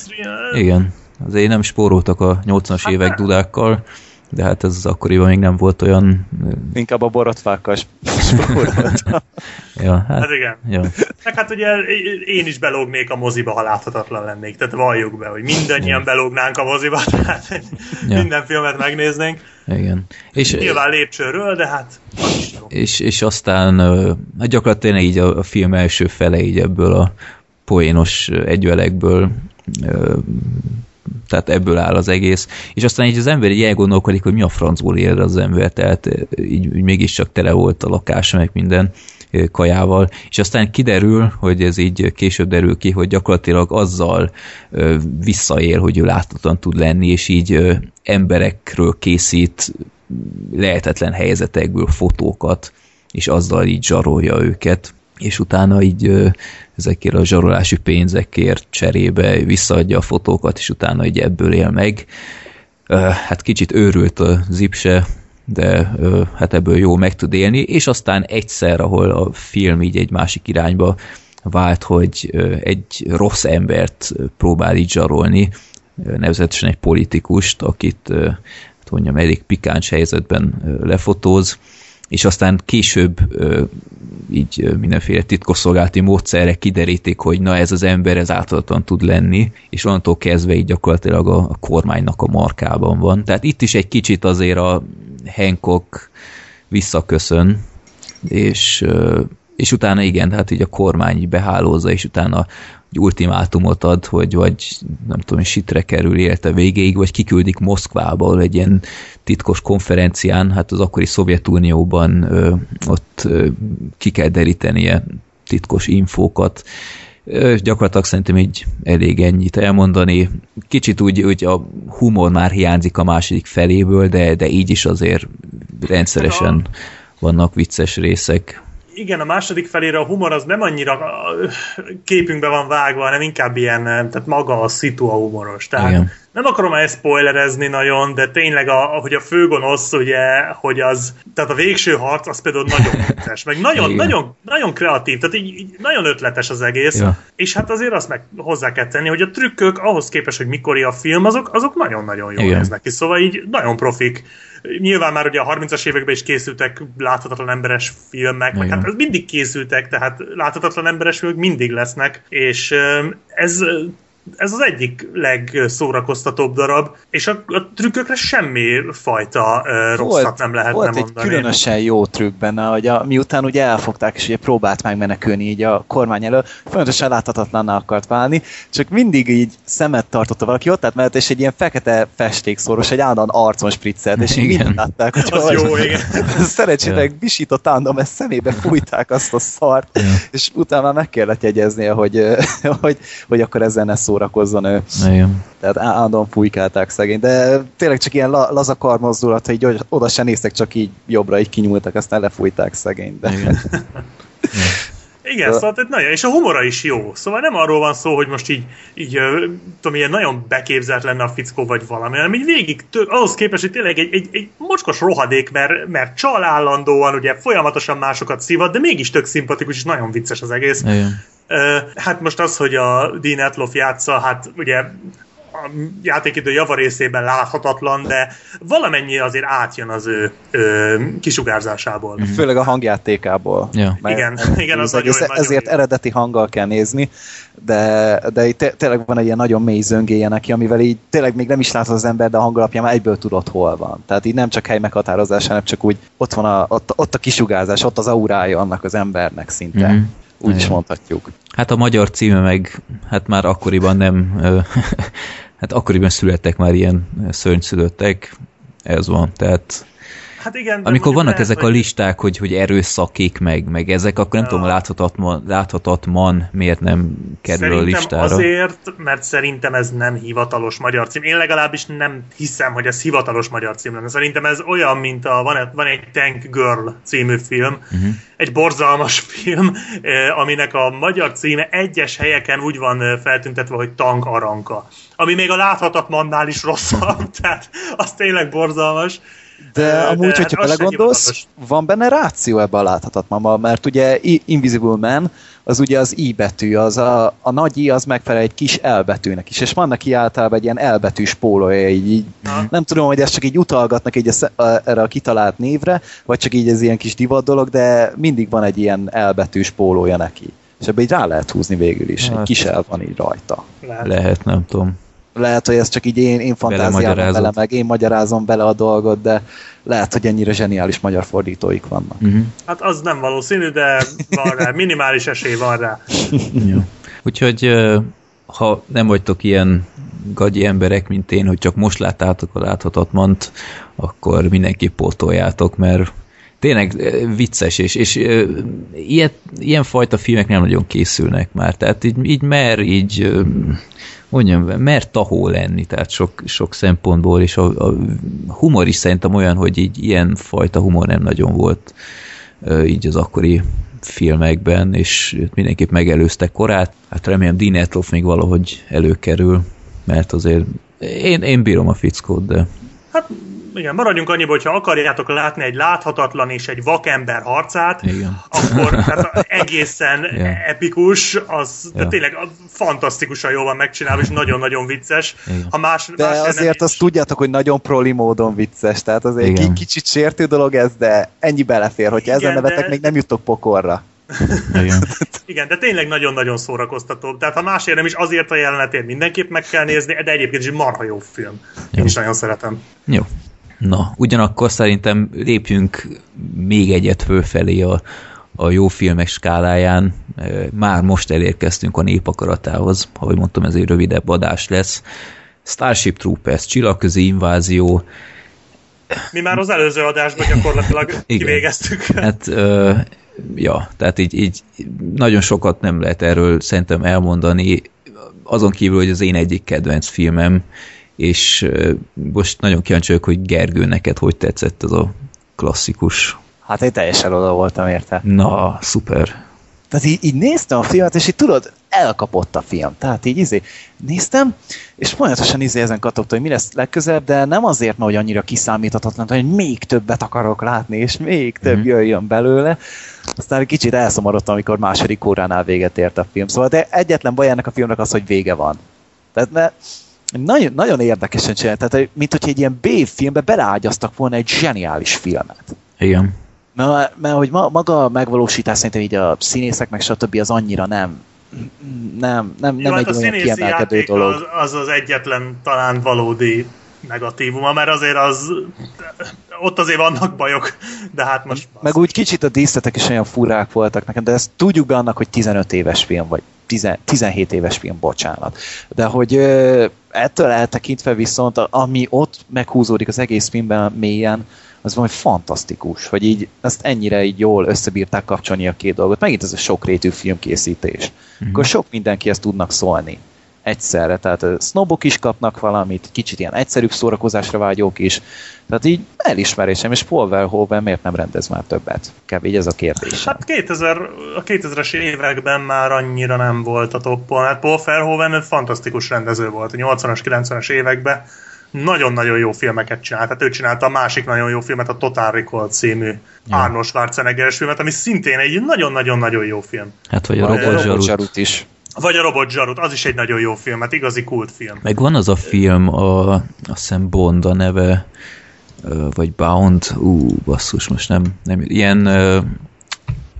Igen, Azért nem spóroltak a 80-as hát évek dudákkal, de hát ez az akkoriban még nem volt olyan... Inkább a borotfákkal spóroltak. ja, hát, hát igen. Ja. Meg hát ugye én is belógnék a moziba, ha láthatatlan lennék. Tehát valljuk be, hogy mindannyian belógnánk a moziba, tehát ja. minden filmet megnéznénk. Igen. És, Nyilván lépcsőről, de hát És, és aztán hát gyakorlatilag így a, a film első fele így ebből a poénos egyvelekből tehát ebből áll az egész, és aztán így az ember így elgondolkodik, hogy mi a francból ér az ember, tehát így, így mégiscsak tele volt a lakás, meg minden kajával, és aztán kiderül, hogy ez így később derül ki, hogy gyakorlatilag azzal visszaél, hogy ő láthatatlan tud lenni, és így emberekről készít lehetetlen helyzetekből fotókat, és azzal így zsarolja őket és utána így ezekért a zsarolási pénzekért cserébe visszaadja a fotókat, és utána így ebből él meg. Hát kicsit őrült a zipse, de hát ebből jó meg tud élni, és aztán egyszer, ahol a film így egy másik irányba vált, hogy egy rossz embert próbál így zsarolni, nevezetesen egy politikust, akit mondjam, elég pikáns helyzetben lefotóz, és aztán később így mindenféle titkosszolgálati módszerre kiderítik, hogy na ez az ember, ez átadottan tud lenni, és onnantól kezdve így gyakorlatilag a, kormánynak a markában van. Tehát itt is egy kicsit azért a Hancock visszaköszön, és, és utána igen, hát így a kormány így behálózza, és utána egy ultimátumot ad, hogy vagy nem tudom, sitre kerül élete végéig, vagy kiküldik Moszkvába, ahol egy ilyen titkos konferencián, hát az akkori Szovjetunióban ö, ott ö, ki kell deríteni ilyen titkos infókat. Ö, gyakorlatilag szerintem így elég ennyit elmondani. Kicsit úgy, úgy a humor már hiányzik a második feléből, de, de így is azért rendszeresen vannak vicces részek. Igen, a második felére a humor az nem annyira képünkbe van vágva, hanem inkább ilyen, tehát maga a szitu a humoros. Tehát Igen. nem akarom ezt spoilerezni nagyon, de tényleg, a, hogy a főgonosz, ugye, hogy az, tehát a végső harc, az például nagyon vicces, meg nagyon, Igen. nagyon, nagyon kreatív, tehát így, így nagyon ötletes az egész, Ja. és hát azért azt meg hozzá kell tenni, hogy a trükkök ahhoz képest, hogy mikori a film, azok, azok nagyon-nagyon jól néznek ki, szóval így nagyon profik. Nyilván már ugye a 30-as években is készültek láthatatlan emberes filmek, meg Igen. hát mindig készültek, tehát láthatatlan emberes filmek mindig lesznek, és ez ez az egyik legszórakoztatóbb darab, és a, a trükkökre semmi fajta uh, rosszat nem lehetne volt egy mondani. különösen jó trükk benne, hogy a, miután ugye elfogták, és ugye próbált megmenekülni így a kormány elől, folyamatosan láthatatlanná akart válni, csak mindig így szemet tartotta valaki ott, tehát mert és egy ilyen fekete festékszoros, egy állandóan arcon spriccelt, és így Igen. látták, hogy Az jó, igen. Szerencsétleg visított állandóan, mert szemébe fújták azt a szart, Ja. és utána már meg kellett jegyeznie, hogy, hogy, hogy akkor ezzel ne szórakozzon ő. Igen. Tehát állandóan fújkálták szegény, de tényleg csak ilyen la, laza karmozdulat, hogy oda se néztek, csak így jobbra így kinyúltak, aztán lefújták szegény. De... Igen. Igen, szóval tehát nagyon, és a humora is jó. Szóval nem arról van szó, hogy most így, így tudom, ilyen nagyon beképzelt lenne a fickó vagy valami, hanem így végig, tő, ahhoz képest, hogy tényleg egy, egy, egy mocskos rohadék, mert, mert csal állandóan, ugye folyamatosan másokat szívat, de mégis tök szimpatikus, és nagyon vicces az egész. Igen. Hát most az, hogy a Dean Etloff játsza, hát ugye a játékidő javarészében láthatatlan, de valamennyi azért átjön az ő, ő kisugárzásából. Főleg a hangjátékából. Ja. Igen, igen, az az egész, nagyon- nagyon ezért jó. eredeti hanggal kell nézni, de, de itt té- tényleg van egy ilyen nagyon mély zöngéje neki, amivel így tényleg még nem is látod az ember, de a hang alapján már egyből tudod, hol van. Tehát így nem csak hely meghatározás, hanem csak úgy ott van a, ott, ott a kisugárzás, ott az aurája annak az embernek szinte. Mhm. Úgy is mondhatjuk. Hát a magyar címe meg, hát már akkoriban nem, hát akkoriban születtek már ilyen szörnyszülöttek, ez van, tehát Hát igen, amikor vannak lehet, ezek a hogy- listák, hogy, hogy erőszakik meg, meg ezek, akkor nem Ja. tudom, láthatatlan, láthatatlan miért nem kerül a Szerintem listára. azért, mert szerintem ez nem hivatalos magyar cím. Én legalábbis nem hiszem, hogy ez hivatalos magyar cím lenne. Szerintem ez olyan, mint a, van, van egy Tank Girl című film, uh-huh. egy borzalmas film, eh, aminek a magyar címe egyes helyeken úgy van eh, feltüntetve, hogy Tank Aranka. Ami még a láthatatlannál is rosszabb, tehát az tényleg borzalmas. De amúgy, hát hogyha se belegondolsz, van benne ráció ebbe a láthatatlanban, mert ugye Invisible Man, az ugye az I betű, az a, a nagy I az megfelel egy kis L betűnek is, és van neki általában egy ilyen L betűs pólója, így, így nem tudom, hogy ezt csak így utalgatnak így a, a, erre a kitalált névre, vagy csak így ez ilyen kis divat dolog, de mindig van egy ilyen L betűs pólója neki. És ebbe így rá lehet húzni végül is, egy Hát. kis L van így rajta. Lehet. Lehet, nem tudom. Lehet, hogy ez csak így én, én fantáziálom bele, meg én magyarázom bele a dolgot, de lehet, hogy ennyire zseniális magyar fordítóik vannak. Uh-huh. Hát az nem valószínű, de van rá, minimális esély van rá. Jó. Úgyhogy ha nem vagytok ilyen gagyi emberek, mint én, hogy csak most láttátok a láthatatlant, akkor mindenképp pótoljátok, mert tényleg vicces, és, és ilyet, ilyen fajta filmek nem nagyon készülnek már, tehát így, így mer, így mondjam, mer tahó lenni, tehát sok, sok szempontból, és a, a humor is szerintem olyan, hogy így ilyen fajta humor nem nagyon volt így az akkori filmekben, és mindenképp megelőzte korát. Hát remélem Dean Etloff még valahogy előkerül, mert azért én, én bírom a fickót, de Hát igen, maradjunk annyiból, hogyha akarjátok látni egy láthatatlan és egy vakember harcát, Igen. akkor tehát egészen Ja. epikus, az Ja. ja. tényleg fantasztikusan jól van megcsinálva, és nagyon-nagyon vicces. Igen. Ha más, De más azért azt tudjátok, hogy nagyon proli módon vicces, tehát azért Igen. egy kicsit sértő dolog ez, de ennyi belefér, hogyha Igen, ezen nevetek, de- még nem jutok pokorra. Igen. Igen, de tényleg nagyon-nagyon szórakoztató. Tehát ha másért nem is, azért a jelenetért mindenképp meg kell nézni, de egyébként is marha jó film. Én Jó. is nagyon szeretem. Jó. Na, ugyanakkor szerintem lépjünk még egyet fölfelé a, a jó filmek skáláján. Már most elérkeztünk a népakaratához, ahogy mondtam, ez egy rövidebb adás lesz. Starship Troopers, csillagközi invázió, Mi már az előző adásban gyakorlatilag Igen. kivégeztük. Hát, ö, ja, tehát így, így nagyon sokat nem lehet erről szerintem elmondani, azon kívül, hogy az én egyik kedvenc filmem, és most nagyon kíváncsi vagyok, hogy Gergő, neked hogy tetszett ez a klasszikus. Hát én teljesen oda voltam érte. Na, szuper. Tehát így, így néztem a filmet, és így tudod, elkapott a film. Tehát így izé, néztem, és folyamatosan izé ezen kattogtam, hogy mi lesz legközelebb, de nem azért, mert hogy annyira kiszámíthatatlan, hogy még többet akarok látni, és még több Mhm. jöjjön belőle. Aztán kicsit elszomorodtam, amikor második óránál véget ért a film. Szóval de egyetlen baj ennek a filmnek az, hogy vége van. Tehát mert nagyon, nagyon érdekesen csinált, tehát mint hogy egy ilyen B-filmbe beleágyaztak volna egy zseniális filmet. Igen. Mert, mert hogy ma, maga a megvalósítás szerintem így a színészek meg stb. az annyira nem nem, nem, nem Jó, egy hát a olyan kiemelkedő dolog. az, az az egyetlen talán valódi negatívuma, mert azért az ott azért vannak bajok, de hát most Meg úgy kicsit a díszletek is olyan furák voltak nekem, de ezt tudjuk be annak, hogy 15 éves film, vagy 10, 17 éves film, bocsánat. De hogy ö, ettől eltekintve viszont, ami ott meghúzódik az egész filmben mélyen, az valami fantasztikus, hogy így ezt ennyire így jól összebírták kapcsolni a két dolgot. Megint ez a sokrétű filmkészítés. Mm-hmm. Akkor sok mindenkihez tudnak szólni egyszerre, tehát a sznobok is kapnak valamit, kicsit ilyen egyszerűbb szórakozásra vágyók is, tehát így elismerésem, és Paul Verhoeven miért nem rendez már többet? Kb. így ez a kérdés. Hát 2000, a 2000-es években már annyira nem volt a toppon. Hát Paul Verhoeven egy fantasztikus rendező volt a 80-as, 90-es években. Nagyon-nagyon jó filmeket csinált. Hát ő csinálta a másik nagyon jó filmet, a Total Recall című ja. Arnold Schwarzeneggeres filmet, ami szintén egy nagyon-nagyon-nagyon jó film. Hát vagy a a Robot Robot Zsarut. Zsarut is. Vagy a Robot Zsarut, az is egy nagyon jó film, hát igazi kultfilm. Meg van az a film, a, azt hiszem Bond a neve, vagy Bound, ú, basszus, most nem, nem ilyen,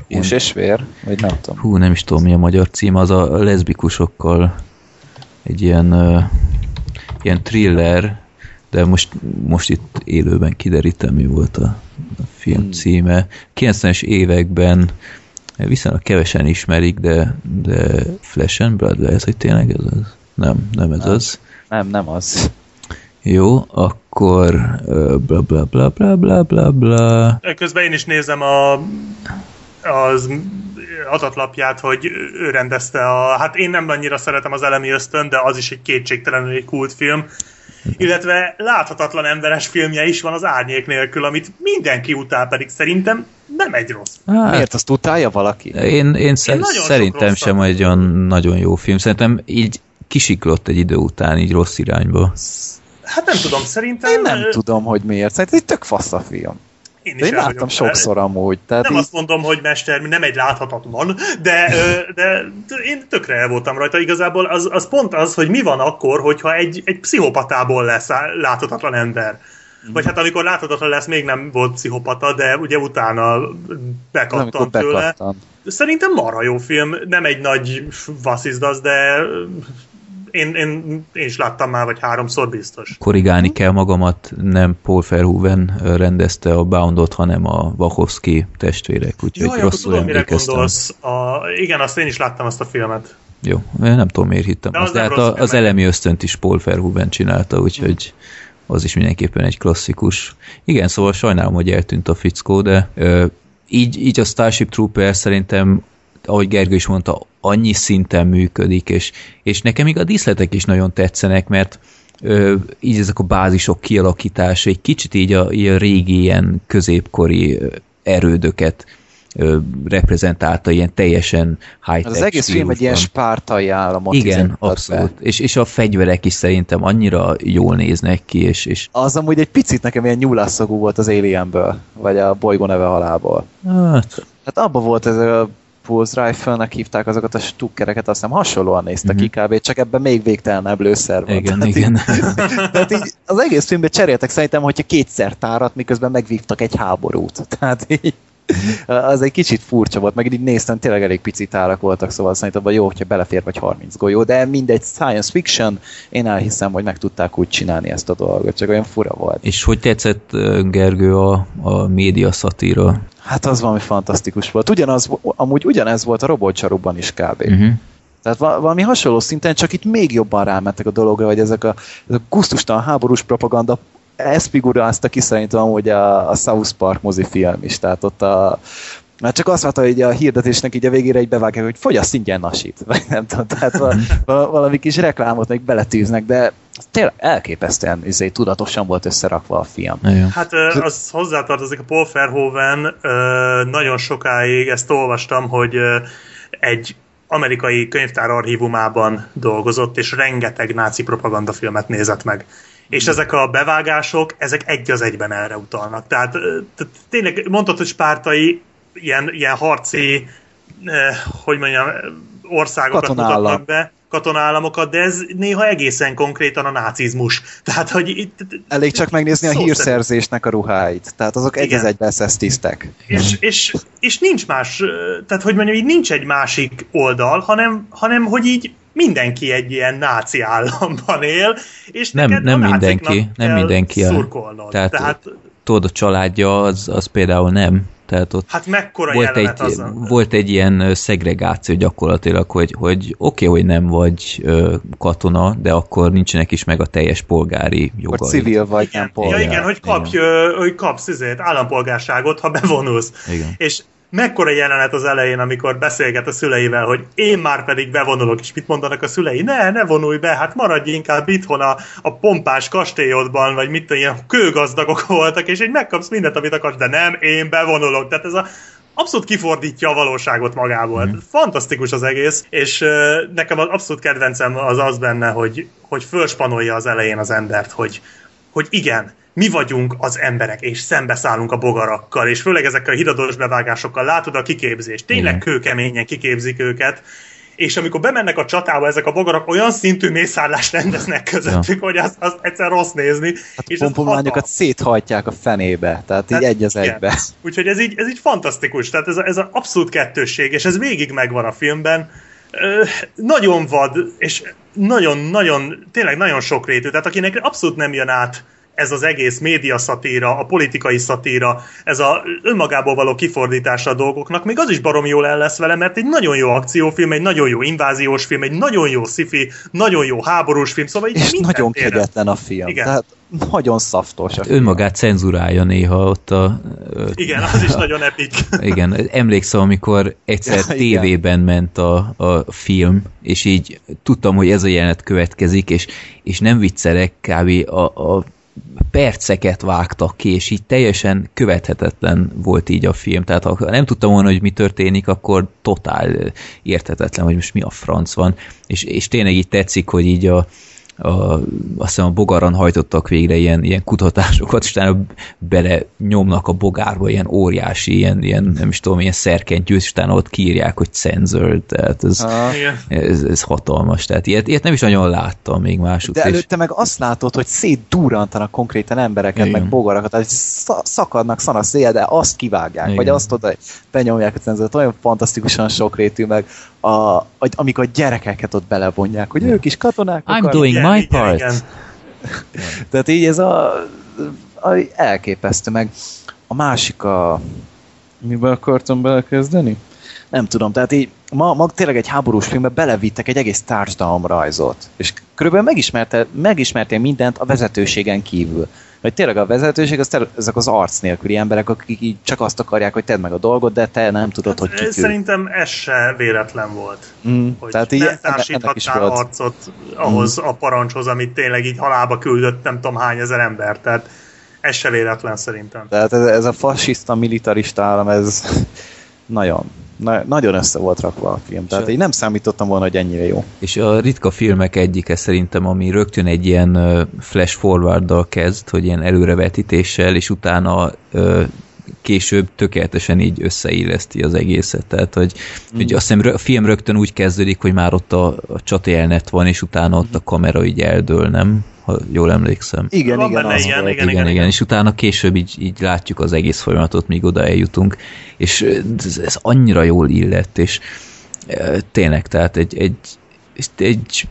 Hús és vér? Vagy nem tudom. hú, nem is tudom mi a magyar cím, az a leszbikusokkal egy ilyen, ilyen thriller, de most, most itt élőben kiderítem, mi volt a, a film Hmm. címe. 90-es években viszonylag kevesen ismerik, de, de Flesh and Blood, lehet, hogy tényleg ez az? Nem, nem ez Nem. az. Nem, nem az. Jó, akkor bla bla bla bla bla bla bla. Közben én is nézem a, az adatlapját, hogy ő rendezte a... Hát én nem annyira szeretem az elemi ösztön, de az is egy kétségtelenül egy kultfilm. Illetve láthatatlan emberes filmje is van az árnyék nélkül, amit mindenki utál, pedig szerintem nem egy rossz. Hát, Miért azt utálja valaki? én, én, szer- sok szerintem sem egy olyan nagyon jó film. Szerintem így kisiklott egy idő után, így rossz irányba. Hát nem tudom, szerintem... Én nem ö, tudom, hogy miért. Szerintem egy tök fasz a film. Én De én el láttam sokszor amúgy. Tehát Nem így, azt mondom, hogy mester, nem egy láthatatlan, de, de én tökre el voltam rajta. Igazából az, az pont az, hogy mi van akkor, hogyha egy, egy pszichopatából lesz láthatatlan ember. Vagy hát amikor láthatatlan lesz, még nem volt pszichopata, de ugye utána bekattant tőle. bekattan. Szerintem marha jó film, nem egy nagy vasszizdasz, de én, én, én is láttam már, vagy háromszor biztos. Korrigálni kell magamat, nem Paul Verhoeven rendezte a Boundot, hanem a Wachowski testvérek, úgyhogy Jaj, rosszul tudom, mire gondolsz. A, igen, azt én is láttam azt a filmet. Jó, nem tudom miért hittem. De az de hát rossz a, az elemi ösztönt is Paul Verhoeven csinálta, úgyhogy az is mindenképpen egy klasszikus. Igen, szóval sajnálom, hogy eltűnt a fickó, de ö, így, így a Starship Trooper szerintem ahogy Gergő is mondta, annyi szinten működik, és, és nekem még a díszletek is nagyon tetszenek, mert ö, így ezek a bázisok kialakítása, egy kicsit így a, így a régi ilyen középkori erődöket ö, reprezentálta ilyen teljesen high-tech Az egész film egy ilyen spártai államot Igen, abszolút. És, és a fegyverek is szerintem annyira jól néznek ki, és, és. Az amúgy egy picit nekem ilyen nyúlásszagú volt az Alienből, vagy a bolygó neve halából. hát, Hát abban volt ez a Pulse Rifle-nek hívták azokat a stukkereket, azt hiszem hasonlóan néztek Mhm. ki kb. csak ebben még végtelenebb lőszer van. igen, Tehát igen. Így, tehát így az egész filmben cseréltek szerintem, hogyha kétszer tárat, miközben megvívtak egy háborút. Tehát így, az egy kicsit furcsa volt, meg így néztem, tényleg elég pici tárak voltak, szóval szerintem abban jó, hogyha belefér vagy 30 golyó, de mindegy, science fiction, én elhiszem, hogy meg tudták úgy csinálni ezt a dolgot, csak olyan fura volt. és hogy tetszett Gergő a, a média szatíra? Hát az valami fantasztikus volt. Ugyanaz, amúgy ugyanez volt a robotcsarukban is kb. Uh-huh. Tehát va- valami hasonló szinten, csak itt még jobban rámentek a dologra, hogy ezek a, ez a gusztustalan háborús propaganda, ezt figurázta ki szerintem amúgy a, a South Park mozifilm is, tehát ott a mert csak azt várta, hogy a hirdetésnek így a végére egy bevágják, hogy fogyaszt ingyen nasit, vagy nem tudom, tehát val- val- valami kis reklámot még beletűznek, de tényleg elképesztően izé, tudatosan volt összerakva a film. Igen. Hát az hozzátartozik a Paul Verhoeven, nagyon sokáig ezt olvastam, hogy egy amerikai könyvtár archívumában dolgozott, és rengeteg náci propagandafilmet nézett meg. És ezek a bevágások, ezek egy az egyben erre utalnak. Tehát, tehát tényleg mondtad, hogy spártai ilyen, ilyen harci, eh, hogy mondjam, országokat Katonállam. mutatnak be, katonállamokat, de ez néha egészen konkrétan a nácizmus. Tehát, hogy itt, Elég csak megnézni a hírszerzésnek a ruháit, tehát azok egy az egyben tisztek. és, és, és nincs más, tehát hogy mondjam, így nincs egy másik oldal, hanem, hanem hogy így mindenki egy ilyen náci államban él, és Nem- neked nem mindenki, nem mindenki a- szurkolnod. tehát- Tehát, Tudod, a családja az, az például nem. Tehát ott hát mekkora volt egy, jelenet az. volt egy ilyen szegregáció gyakorlatilag, hogy, hogy oké, okay, hogy nem vagy ö, katona, de akkor nincsenek is meg a teljes polgári Vagy jogai. civil vagy igen, nem polgár. ja, igen, hogy, kapj, ö, hogy kapsz izét, állampolgárságot, ha bevonulsz. Igen. És mekkora jelenet az elején, amikor beszélget a szüleivel, hogy én már pedig bevonulok, és mit mondanak a szülei? Ne, ne vonulj be, hát maradj inkább itthon a, a pompás kastélyodban, vagy mit ilyen kőgazdagok voltak, és így megkapsz mindent, amit akarsz, de nem, én bevonulok. Tehát ez a abszolút kifordítja a valóságot magából. Mm. Fantasztikus az egész, és nekem az abszolút kedvencem az az benne, hogy, hogy fölspanolja az elején az embert, hogy, hogy igen, mi vagyunk az emberek, és szembeszállunk a bogarakkal, és főleg ezekkel a híradós bevágásokkal látod a kiképzést. Tényleg kőkeményen kiképzik őket, és amikor bemennek a csatába, ezek a bogarak olyan szintű mészárlást rendeznek közöttük, hogy azt, azt egyszer rossz nézni. Hát és pompományokat hatalmas. széthajtják a fenébe, tehát így Tehát egy az igen. egybe. Úgyhogy ez így, ez így fantasztikus, tehát ez, a, ez a abszolút kettősség, és ez végig megvan a filmben. Ö, nagyon vad, és nagyon-nagyon, tényleg nagyon sokrétű, tehát akinek abszolút nem jön át ez az egész média szatíra, a politikai szatíra, ez a önmagából való kifordítása a dolgoknak, még az is barom jól el lesz vele, mert egy nagyon jó akciófilm, egy nagyon jó inváziós film, egy nagyon jó sci nagyon jó háborús film, szóval És nagyon téren. kegyetlen a film. Igen. Tehát nagyon szaftos a film. Önmagát cenzurálja néha ott a... Igen, az is nagyon epik. Igen, emlékszem, amikor egyszer Ja, igen. tévében ment a, a film, és így tudtam, hogy ez a jelenet következik, és, és nem viccelek, kb. A, a perceket vágtak ki, és így teljesen követhetetlen volt így a film. Tehát ha nem tudtam volna, hogy mi történik, akkor totál érthetetlen, hogy most mi a franc van. És, és tényleg így tetszik, hogy így a, a, azt hiszem a bogaran hajtottak végre ilyen, ilyen kutatásokat, és utána bele nyomnak a bogárba ilyen óriási, ilyen, ilyen nem is tudom, ilyen szerkentyűt, és utána ott kiírják, hogy censored, tehát ez, Ah. Ez, ez hatalmas, tehát ilyet, ilyet nem is nagyon láttam még másút. De és- előtte meg azt látod, hogy szétdurrantanak konkrétan embereket, Igen. meg bogarakat, tehát sz- szakadnak szana szél, de azt kivágják, Igen. vagy azt oda benyomják a cenzort, olyan fantasztikusan sokrétű, meg a, hogy amikor a gyerekeket ott belevonják, hogy ők is katonák I'm doing my igen, part. igen. Tehát így ez a, a elképesztő, meg a másik a... Miben akartam belekezdeni? Nem tudom, tehát így ma, ma tényleg egy háborús filmbe belevittek egy egész társadalomrajzot, és körülbelül megismerte, megismertél mindent a vezetőségen kívül. Hogy tényleg a vezetőség, az ezek az arc nélküli emberek, akik így csak azt akarják, hogy tedd meg a dolgot, de te nem tudod, hogy Hát, kik ők. Szerintem ez se véletlen volt. Mm, Hogy tehát így nem társíthatnál volt. Mm. arcot ahhoz a parancshoz, amit tényleg így halába küldött nem tudom hány ezer ember. Tehát ez se véletlen szerintem. Tehát ez, ez a fasiszta, militarista állam, ez, nagyon, na, nagyon össze volt rakva a film. Tehát én nem számítottam volna, hogy ennyire jó. És a ritka filmek egyike szerintem, ami rögtön egy ilyen flash forwarddal kezd, hogy ilyen előrevetítéssel, és utána ö, később tökéletesen így összeilleszti az egészet. Tehát, hogy, mm. hogy azt hiszem a film rögtön úgy kezdődik, hogy már ott a, a csatélnet van, és utána ott a kamera így eldől, nem? Ha jól emlékszem. Igen, Van igen, benne az ilyen, volt. igen, igen, igen, és utána később így, így látjuk az egész folyamatot, míg oda eljutunk, és ez, ez annyira jól illett, és e, tényleg, tehát egy, egy, egy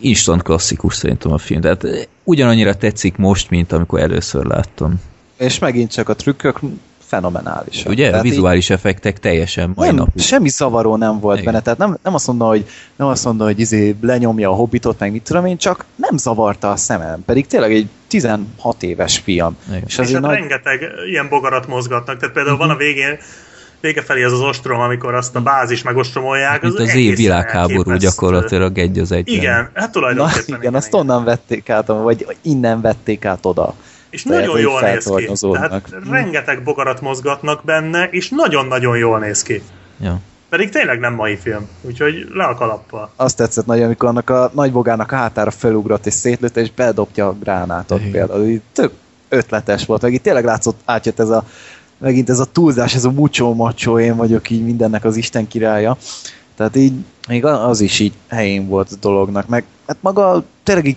instant klasszikus szerintem a film, tehát ugyanannyira tetszik most, mint amikor először láttam. És megint csak a trükkök fenomenálisak. Ugye? A Tehát így- vizuális effektek teljesen mai nem, napig. semmi zavaró nem volt Igen. benne, tehát nem, nem azt mondta, hogy, nem azt mondta, hogy izé lenyomja a hobbitot, meg mit tudom én, csak nem zavarta a szemem, pedig tényleg egy 16 éves film. Igen. És És hát nagy... rengeteg ilyen bogarat mozgatnak. Tehát például van a Mhm. végén, vége felé az az ostrom, amikor azt a bázis megostromolják. Mint az egészen év világháború gyakorlatilag egy az egyben. Igen, hát Na, tulajdonképpen. igen, azt onnan vették át, vagy innen vették át oda. És Lehet, nagyon jól néz ki. Tehát rengeteg bogarat mozgatnak benne, és nagyon-nagyon jól néz ki. Ja. Pedig tényleg nem mai film. Úgyhogy le a kalappal. Azt tetszett nagyon, amikor annak a nagybogának a hátára felugrott és szétlőtte, és bedobja a gránátot Igen. például. Így tök ötletes volt, meg itt tényleg látszott, átjött ez a megint ez a túlzás, ez a mucsó macsó, én vagyok így mindennek az Isten királya. Tehát így még az is így helyén volt a dolognak, meg hát maga tényleg így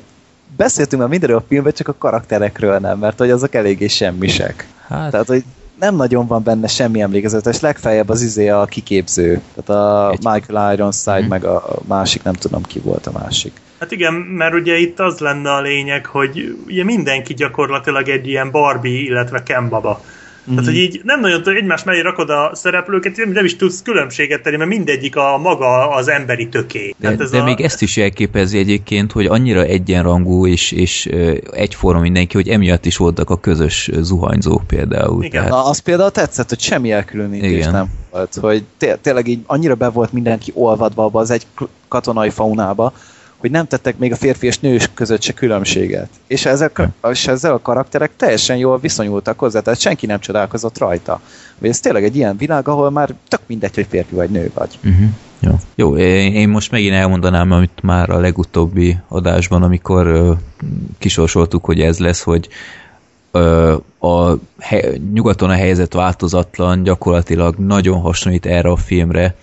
beszéltünk már mindenről a filmben, csak a karakterekről nem, mert hogy azok eléggé semmisek. Hát, Tehát, hogy nem nagyon van benne semmi emlékezetes, legfeljebb az izé a kiképző. Tehát a Egy- Michael Ironside, Mhm. meg a a másik, nem tudom ki volt a másik. Hát igen, mert ugye itt az lenne a lényeg, hogy ugye mindenki gyakorlatilag egy ilyen Barbie, illetve Ken baba. Mm. Tehát, hogy így nem nagyon tudod, egymás mellé rakod a szereplőket, nem, nem is tudsz különbséget tenni, mert mindegyik a maga az emberi töké. de, Tehát ez de a... még ezt is jelképezi egyébként, hogy annyira egyenrangú és, és egyforma mindenki, hogy emiatt is voltak a közös zuhanyzók például. Igen. Na, az például tetszett, hogy semmi elkülönítés Igen. nem volt, hogy té- tényleg így annyira be volt mindenki olvadva abba az egy katonai faunába, hogy nem tettek még a férfi és nő között se különbséget. És ezek, és ezzel a karakterek teljesen jól viszonyultak hozzá, tehát senki nem csodálkozott rajta. Hogy ez tényleg egy ilyen világ, ahol már tök mindegy, hogy férfi vagy nő vagy. Uh-huh. Jó. Jó, én most megint elmondanám, amit már a legutóbbi adásban, amikor ö, kisorsoltuk, hogy ez lesz, hogy a he, nyugaton a helyzet változatlan, gyakorlatilag nagyon hasonlít erre a filmre,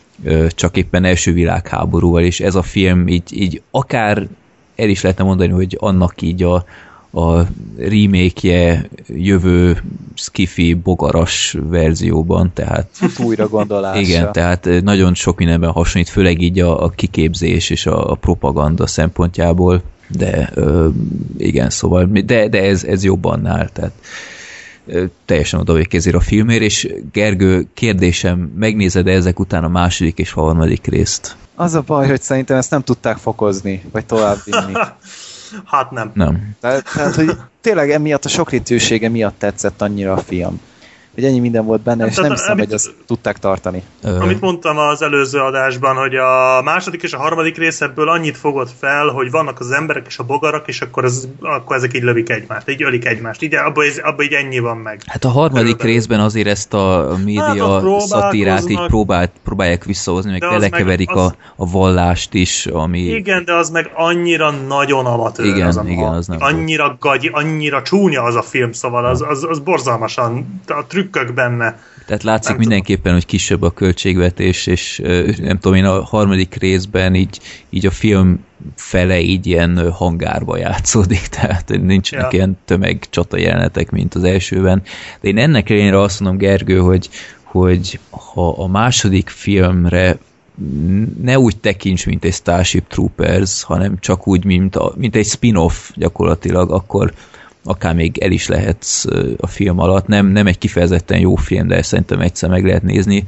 csak éppen első világháborúval, és ez a film így, így akár el is lehetne mondani, hogy annak így a, a remake-je jövő skifi bogaras verzióban, tehát Újra gondolása. igen, tehát nagyon sok mindenben hasonlít, főleg így a, a kiképzés és a, a propaganda szempontjából, de ö, igen, szóval, de, de ez, ez jobban áll, tehát teljesen odavékezér a filmért, és Gergő, kérdésem, megnézed -e ezek után a második és harmadik részt? Az a baj, hogy szerintem ezt nem tudták fokozni, vagy továbbvinni. Hát nem. Nem. Tehát, tehát, hogy tényleg emiatt a sokrétűsége miatt tetszett annyira a film. Hogy ennyi minden volt benne, Nem, és nem hiszem, amit- hogy ezt tudták tartani. Amit mondtam az előző adásban, hogy a második és a harmadik rész ebből annyit fogott fel, hogy vannak az emberek és a bogarak, és akkor, ez, akkor ezek így lövik egymást, így ölik egymást. Így abban abba így ennyi van meg. Hát a harmadik Körülbelül. részben azért ezt a Hát média ott szatirát így próbált, próbálják visszahozni, meg az az- a, a vallást is, ami... Igen, de az meg annyira nagyon amatőr. Igen, az a, igen, az nem Annyira gagy, annyira csúnya az a film, szóval az, az, az borzalmasan, a trükkök benne. Tehát látszik Nem mindenképpen, hogy kisebb a költségvetés, és nem tudom én, a harmadik részben így, így a film fele így ilyen hangárba játszódik, tehát nincsenek Ja. ilyen tömeg csata jelenetek, mint az elsőben. De én ennek ellenére azt mondom, Gergő, hogy, hogy ha a második filmre ne úgy tekints, mint egy Starship Troopers, hanem csak úgy, mint, a, mint egy spin-off gyakorlatilag, akkor akár még el is lehetsz a film alatt. Nem, nem egy kifejezetten jó film, de szerintem egyszer meg lehet nézni.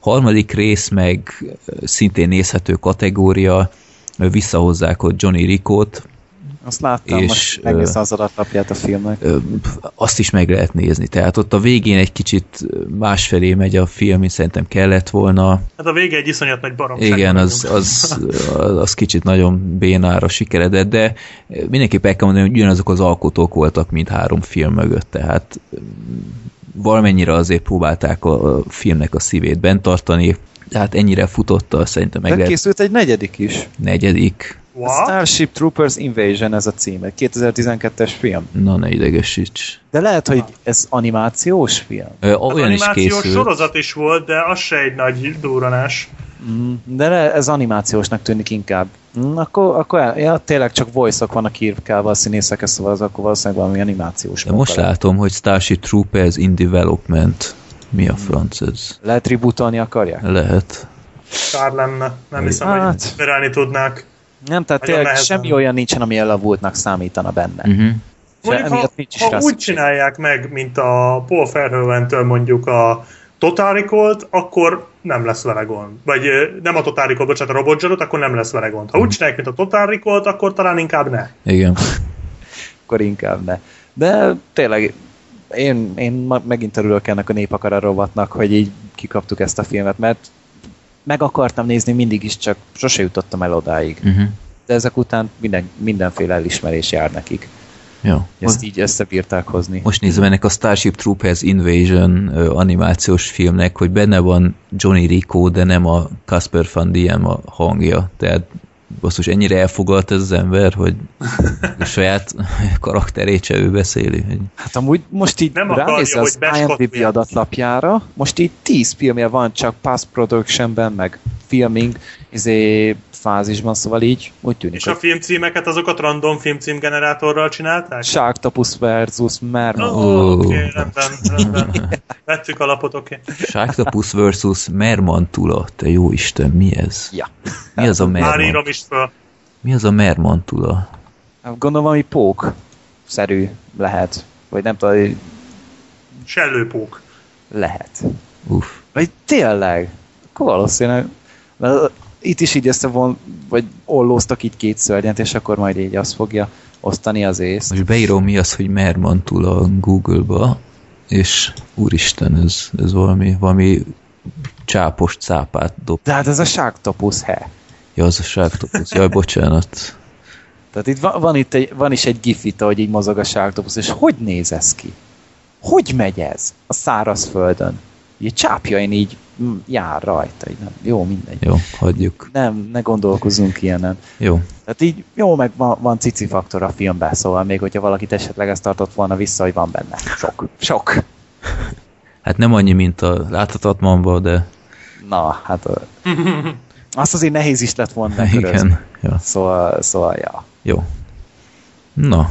Harmadik rész meg szintén nézhető kategória, visszahozzák ott Johnny Ricot, Azt láttam, És, most megnéztem az adatlapját a filmnek. azt is meg lehet nézni. Tehát ott a végén egy kicsit másfelé megy a film, mint szerintem kellett volna. Hát a vége egy iszonyat nagy baromság. Igen, az, az, az, az kicsit nagyon bénára sikeredett, de mindenképp el kell mondani, hogy ugyanazok az alkotók voltak, mint három film mögött, tehát valamennyire azért próbálták a, filmnek a szívét bent tartani, de hát ennyire futotta, szerintem meg De lehet készült egy negyedik is. negyedik. A What? Starship Troopers Invasion ez a címe. 2012-es film. Na, ne idegesíts. De lehet, hogy ez animációs film. Ö, olyan is animációs készült. sorozat is volt, de az se egy nagy durranás. Mm, De le- ez animációsnak tűnik inkább. Mm, Akkor, akkor el, ja, tényleg csak voice-ok vannak írkálva a színészekhez, szóval az akkor valószínűleg valami animációs De most látom, hogy Starship Troopers in Development. Mi a franc ez? Lehet rebootolni akarják? Lehet. Kár lenne. Nem hiszem, Hát. hogy tudnák. Nem, tehát tényleg nehezen. semmi olyan nincsen, ami elavultnak számítana benne. Uh-huh. Mondjuk, ha, emiatt nincs is ha úgy csinálják meg, mint a Paul Verhoeven-től mondjuk a Total Recall-t, akkor nem lesz vele gond. Vagy nem a Total Recall, bocsánat, a Robot Zsadot, akkor nem lesz vele gond. Ha úgy csinálják, mint a Total Recall-t, akkor talán inkább ne. Igen. Akkor inkább ne. De tényleg én, én megint örülök ennek a népakara rovatnak, hogy így kikaptuk ezt a filmet, mert meg akartam nézni mindig is, csak sose jutottam el odáig. Uh-huh. De ezek után minden, mindenféle elismerés jár nekik. Jó. Ezt így összebírták hozni. Most nézem ennek a Starship Troopers Invasion animációs filmnek, hogy benne van Johnny Rico, de nem a Casper Van Diem a hangja. Tehát basszus, ennyire elfoglalt ez az ember, hogy a saját karakterét se ő beszéli. Hát amúgy most így Nem akarja, ránéz az. IMDb adatlapjára, most így 10 filmje van csak post productionben, meg filming izé, fázisban, szóval így úgy tűnik, És a filmcímeket azokat random filmcímgenerátorral csinálták? Sharktopus versus Merman. Ó, Ó. oké, okay, rendben, rendben. Vettük alapot, oké. Okay. Sharktopus versus Mermantula. Te jó Isten, mi ez? Ja. Mi az a Már Mermant? írom is föl. Mi az a Mermantula? Hát Gondolom, hogy pók szerű lehet. Vagy nem tudom, Sellőpók. lehet. Uff. Vagy tényleg? Akkor valószínűleg itt is így összevon, vagy ollóztak így két szörnyet, és akkor majd így azt fogja osztani az észt. Most beírom mi az, hogy Mermantula a Google-ba, és úristen, ez, ez valami, valami csápos cápát dob. De hát ez a Sharktopus he. Ja, az a Sharktopus. Jaj, bocsánat. Tehát itt van, van, itt egy, van is egy gif itt, ahogy így mozog a Sharktopus, és hogy néz ez ki? Hogy megy ez a szárazföldön? Így csápjain így mm, jár rajta. Így nem, jó, mindegy. Jó, hagyjuk. Nem, ne gondolkozzunk ilyenen. Jó. Tehát így jó, meg van, van cici faktor a filmben, szóval még hogyha valakit esetleg ezt tartott volna vissza, hogy van benne. Sok. Sok. Hát nem annyi, mint a láthatatlanban, de Na, hát ö, azt azért nehéz is lett volna körözni. igen. Ja. Szóval, szóval, ja. Jó. Na,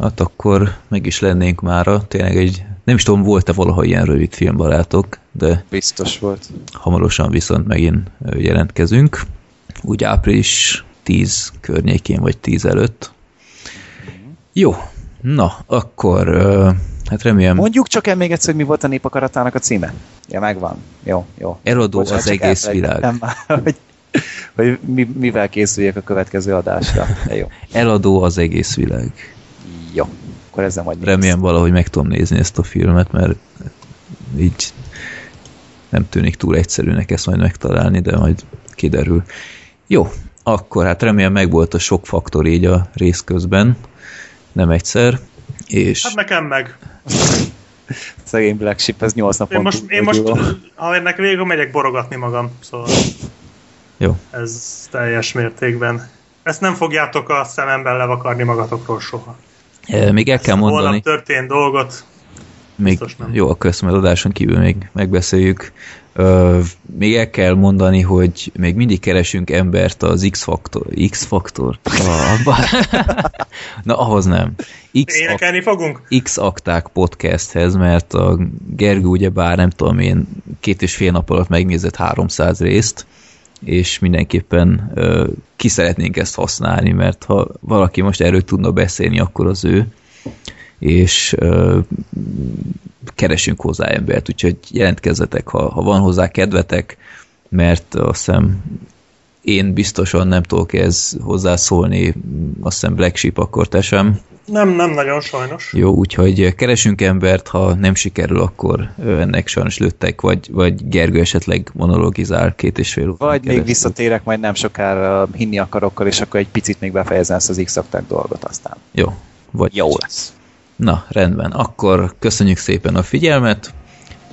hát akkor meg is lennénk mára. Tényleg egy, nem is tudom, volt-e valaha ilyen rövid film, barátok, de Biztos volt. hamarosan viszont megint jelentkezünk. Úgy április 10 környékén, vagy 10 előtt. Jó, na, akkor hát remélem Mondjuk csak el még egyszer, hogy mi volt a népakaratának a címe. Ja, megvan. Jó, jó. eladó Bocsánat, az egész világ. Már, hogy, hogy mi, mivel készüljek a következő adásra. De jó. Eladó az egész világ. Jó. Akkor ezzel majd Remélem valahogy meg tudom nézni ezt a filmet, mert így nem tűnik túl egyszerűnek ezt majd megtalálni, de majd kiderül. Jó, akkor hát remélem meg volt a sok faktor így a rész közben, nem egyszer, és Hát nekem meg. Szegény Black Sheep, ez 8 napon Én most, túl én most ha ennek végül megyek borogatni magam, szóval jó, ez teljes mértékben. Ezt nem fogjátok a szememben levakarni magatokról soha. Még el kell mondani, Holnap történt dolgot, még, jó, akkor ezt majd adáson kívül még megbeszéljük. Ö, még el kell mondani, hogy még mindig keresünk embert az X-faktor, X-faktor? Na, ahhoz nem. X énekelni fogunk? X-akták podcasthez, mert a Gergő ugye bár nem tudom én két és fél nap alatt megnézett 300 részt, és mindenképpen ö, ki szeretnénk ezt használni, mert ha valaki most erről tudna beszélni, akkor az ő, és ö, keresünk hozzá embert, úgyhogy jelentkezzetek, ha, ha van hozzá kedvetek, mert azt hiszem én biztosan nem tudok ez hozzászólni, azt hiszem Black Sheep akkor te sem. Nem, nem nagyon sajnos. Jó, úgyhogy keresünk embert, ha nem sikerül, akkor ennek sajnos lőttek, vagy, vagy Gergő esetleg monologizál két és fél Vagy még visszatérek majd nem sokára hinni akarokkal, és akkor egy picit még befejezem ezt az x dolgot aztán. Jó, vagy Jó lesz. Na, rendben. Akkor köszönjük szépen a figyelmet,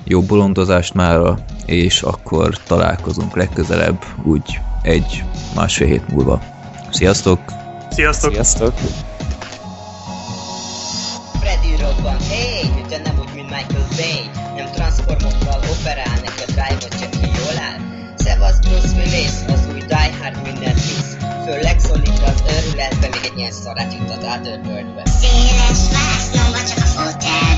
jó bolondozást mára, és akkor találkozunk legközelebb, úgy egy másfél hét múlva. Sziasztok! Sziasztok! Sziasztok! Freddy robban, hey, de nem úgy, mint Michael Bay Nem transformokkal operál, neki a drive-ot csak ki jól áll Szevasz Bruce Willis, az új Die Hard mindent visz Főleg szólít az őrületbe, még egy ilyen szarát juttat át Széles vásznomba csak a fotelből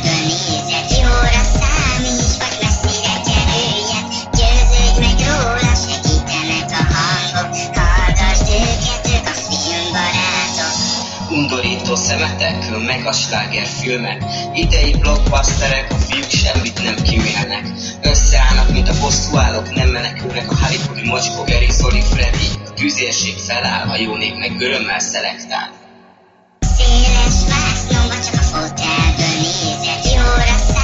Szemetek, meg a slágerfilmek Idei blockbusterek, a fiúk semmit nem kimélnek Összeállnak, mint a bosszúállók, nem menekülnek A Hollywoodi mocskó, Gary, Zoli, Freddy A tűzérség feláll, a jó nép meg örömmel szelektál. Széles vásznomba csak a fotelből nézek Jóra számíts,